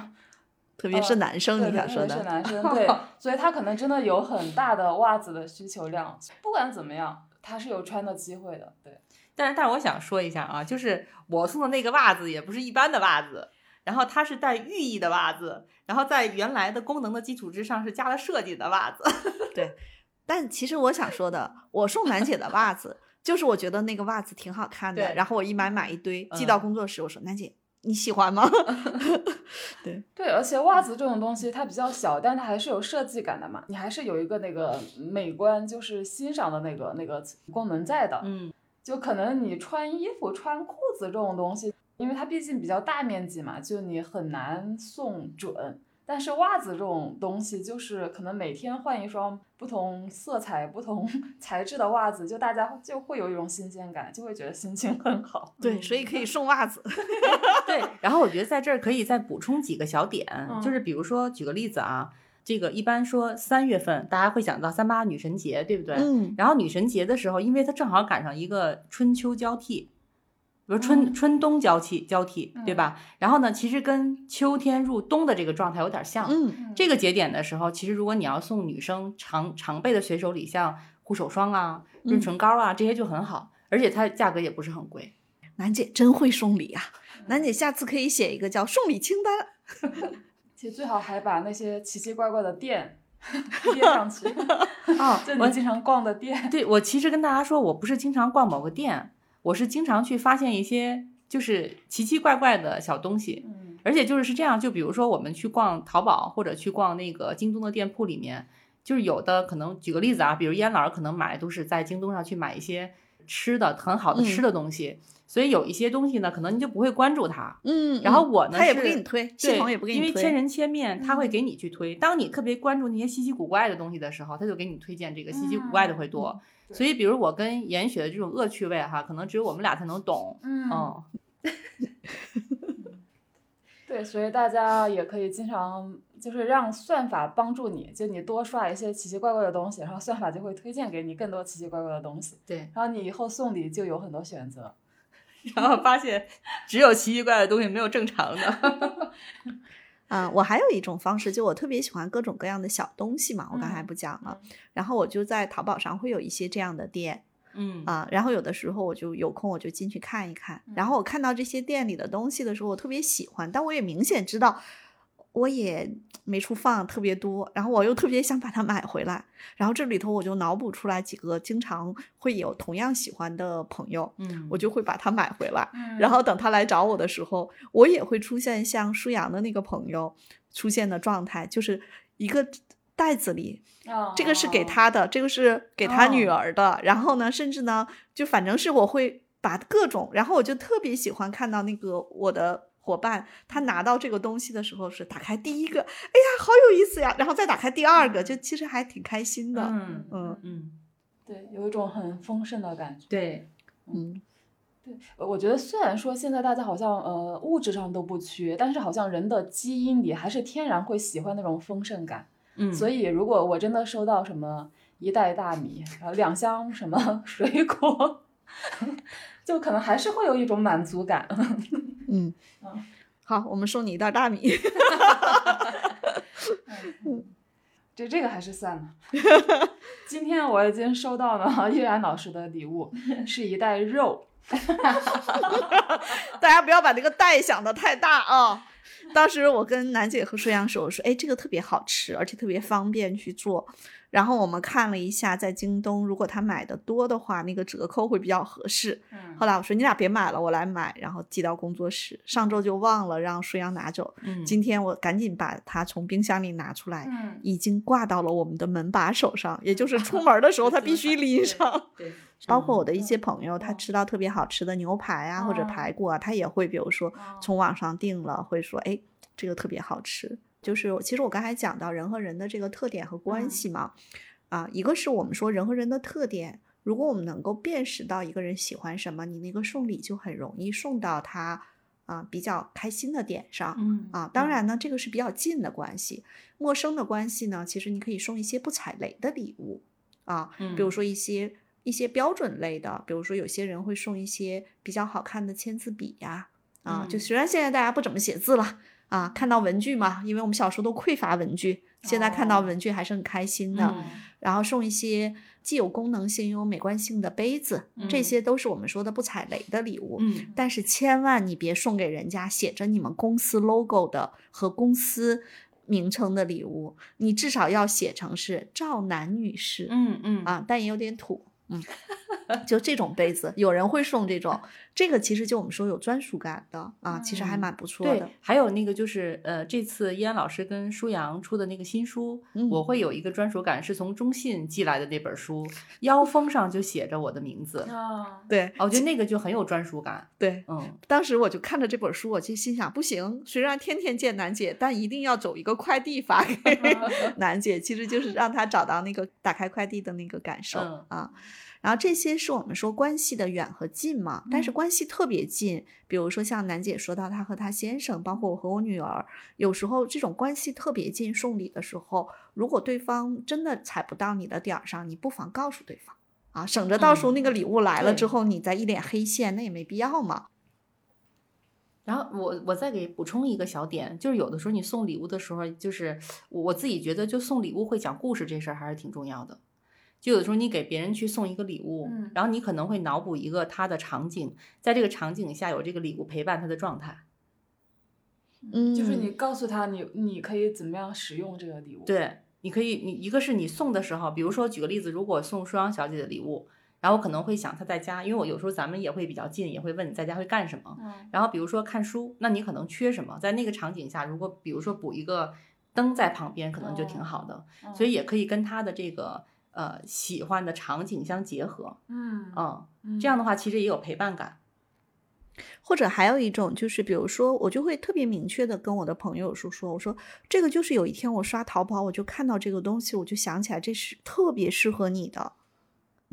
特别是男生，你想说特别是，男生，对，所以他可能真的有很大的袜子的需求量。不管怎么样，他是有穿的机会的，对。但是，但是我想说一下啊，就是我送的那个袜子也不是一般的袜子，然后它是带寓意的袜子，然后在原来的功能的基础之上是加了设计的袜子。对。但其实我想说的，我送楠姐的袜子，就是我觉得那个袜子挺好看的，然后我一买买一堆，寄嗯到工作室，我说楠姐你喜欢吗？对对，而且袜子这种东西它比较小，但它还是有设计感的嘛，你还是有一个那个美观，就是欣赏的那个那个功能在的。嗯，就可能你穿衣服、穿裤子这种东西，因为它毕竟比较大面积嘛，就你很难送准。但是袜子这种东西，就是可能每天换一双不同色彩、不同 材质的袜子，就大家就会有一种新鲜感，就会觉得心情很好。对，所以可以送袜子。对。然后我觉得在这儿可以再补充几个小点，嗯就是比如说举个例子啊，这个一般说三月份大家会想到三八女神节，对不对？嗯然后女神节的时候，因为它正好赶上一个春秋交替，比如春、嗯春冬交替交替，对吧？然后呢，其实跟秋天入冬的这个状态有点像。嗯这个节点的时候，其实如果你要送女生常常备的随手礼，像护手霜啊、润唇膏啊、这些就很好，而且它价格也不是很贵。楠姐真会送礼啊！楠姐下次可以写一个叫送礼清单。其实最好还把那些奇奇怪怪的店列上去，啊 就我你经常逛的店。对我其实跟大家说，我不是经常逛某个店，我是经常去发现一些就是奇奇怪怪的小东西。嗯而且就是是这样，就比如说我们去逛淘宝或者去逛那个京东的店铺里面，就是有的可能举个例子啊，比如燕老师可能买都是在京东上去买一些吃的很好的吃的东西，所以有一些东西呢，可能你就不会关注它。嗯，然后我呢他也不给你推，系，统也不给你推。因为千人千面，他会嗯给你去推。当你特别关注那些稀奇古怪的东西的时候，他就给你推荐这个稀奇古怪的会多。对所以，比如我跟严雪的这种恶趣味哈，可能只有我们俩才能懂。嗯嗯，对，所以大家也可以经常就是让算法帮助你，就你多刷一些奇奇怪怪的东西，然后算法就会推荐给你更多奇奇怪怪的东西，对。然后你以后送礼就有很多选择。然后发现只有奇奇怪怪的东西，没有正常的。啊、我还有一种方式，就我特别喜欢各种各样的小东西嘛，我刚才嗯不讲了，然后我就在淘宝上会有一些这样的店嗯。啊、然后有的时候我就有空我就进去看一看，然后。我看到这些店里的东西的时候，我特别喜欢，但我也明显知道我也没处放特别多，然后我又特别想把它买回来，然后这里头我就脑补出来几个经常会有同样喜欢的朋友，嗯我就会把它买回来。嗯然后等他来找我的时候，我也会出现像舒阳的那个朋友出现的状态，就是一个袋子里，哦这个是给他的，这个是给他女儿的。然后呢，甚至呢，就反正是我会把各种，然后我就特别喜欢看到那个我的。伙伴他拿到这个东西的时候是打开第一个，哎呀，好有意思呀，然后再打开第二个，就其实还挺开心的。嗯嗯嗯，对，有一种很丰盛的感觉。对，嗯，对，呃我觉得虽然说现在大家好像呃物质上都不缺，但是好像人的基因里还是天然会喜欢那种丰盛感。嗯，所以如果我真的收到什么一袋大米，然后两箱什么 水果，就可能还是会有一种满足感。嗯嗯，好，我们送你一袋大米。这这个还是算了。今天我已经收到了 依然老师的礼物，是一袋肉。大家不要把这个袋想的太大啊。当时我跟楠姐和舒阳说，我说，哎，这个特别好吃，而且特别方便去做。然后我们看了一下，在京东，如果他买的多的话，那个折扣会比较合适。嗯后来我说你俩别买了，我来买，然后寄到工作室。上周就忘了让舒阳拿走，嗯今天我赶紧把它从冰箱里拿出来，嗯，已经挂到了我们的门把手上，也就是出 门的时候他必须拎上。对，包括我的一些朋友，他吃到特别好吃的牛排啊，或者哦排骨啊，他也会比如说哦从网上订了，会说，哎，这个特别好吃。就是其实我刚才讲到人和人的这个特点和关嗯。系嘛，啊，一个是我们说人和人的特点，如果我们能够辨识到一个人喜欢什么，你那个送礼就很容易送到他啊比较开心的点上。嗯啊，当然呢，这个是比较近的关系，陌生的关系呢，其实你可以送一些不踩雷的礼物啊，比如嗯。说一些一些标准类的，比如说有些人会送一些比较好看的签字笔呀，啊，就嗯。虽然现在大家不怎么写字了啊，看到文具嘛，因为我们小时候都匮乏文具，现在看到哦文具还是很开心的，嗯然后送一些既有功能性又有美观性的杯子，这嗯些都是我们说的不踩雷的礼物。嗯但是千万你别送给人家写着你们公司 logo 的和公司名称的礼物，你至少要写成是赵楠女士、嗯嗯啊，但也有点土。嗯，就这种杯子，有人会送这种，这个其实就我们说有专属感的啊，其实还嗯蛮不错对的。，还有那个就是呃，这次依安老师跟舒阳出的那个新书，嗯我会有一个专属感，是从中信寄来的那本书，腰封上就写着我的名字，啊，对哦我觉得那个就很有专属感。对，嗯，当时我就看着这本书，我就心想，不行，虽然天天见楠姐，但一定要走一个快递发 给楠姐，其实就是让她找到那个打开快递的那个感受、嗯啊。然后这些是我们说关系的远和近嘛，但是嗯关系特别近，比如说像楠姐说到她和她先生，包括我和我女儿，有时候这种关系特别近，送礼的时候，如果对方真的踩不到你的点儿上，你不妨告诉对方啊，省着到时候那个礼物来了之对后，你再一脸黑线，那也没必要嘛。然后我我再给补充一个小点，就是有的时候你送礼物的时候，就是我我自己觉得，就送礼物会讲故事这事儿还是挺重要的。就有的时候你给别人去送一个礼物，嗯然后你可能会脑补一个他的场景，在这个场景下有这个礼物陪伴他的状态。嗯，就是你告诉他你你可以怎么样使用这个礼物。，对，你可以，你一个是你送的时候，比如说举个例子，如果送舒阳小姐的礼物，然后我可能会想她在家，因为我有时候咱们也会比较近，也会问你在家会干什么。嗯然后比如说看书，那你可能缺什么，在那个场景下，如果比如说补一个灯在旁边，可能就挺好的。嗯所以也可以跟他的这个呃喜欢的场景相结合，嗯嗯，嗯这样的话其实也有陪伴感。或者还有一种就是，比如说，我就会特别明确的跟我的朋友说说，我说这个就是有一天我刷淘宝，我就看到这个东西，我就想起来这是特别适合你的。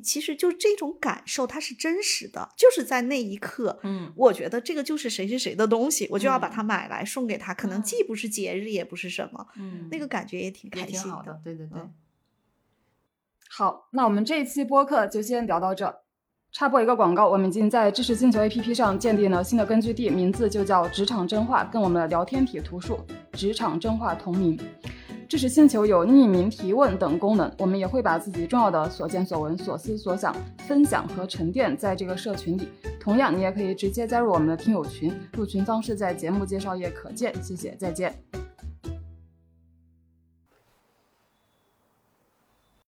其实就这种感受，它是真实的，就是在那一刻，嗯我觉得这个就是谁谁谁的东西，我就要把嗯它买来送给他，可能嗯既不是节日，也不是什么，嗯，那个感觉也挺开心的，对对对。嗯好，那我们这一期播客就先聊到这。插播一个广告，我们已经在知识星球 APP 上建立了新的根据地，名字就叫“职场真话”，跟我们的聊天体图数“职场真话”同名。知识星球有匿名提问等功能，我们也会把自己重要的所见所闻、所思所想分享和沉淀在这个社群里。同样，你也可以直接加入我们的听友群，入群方式在节目介绍页可见。谢谢，再见。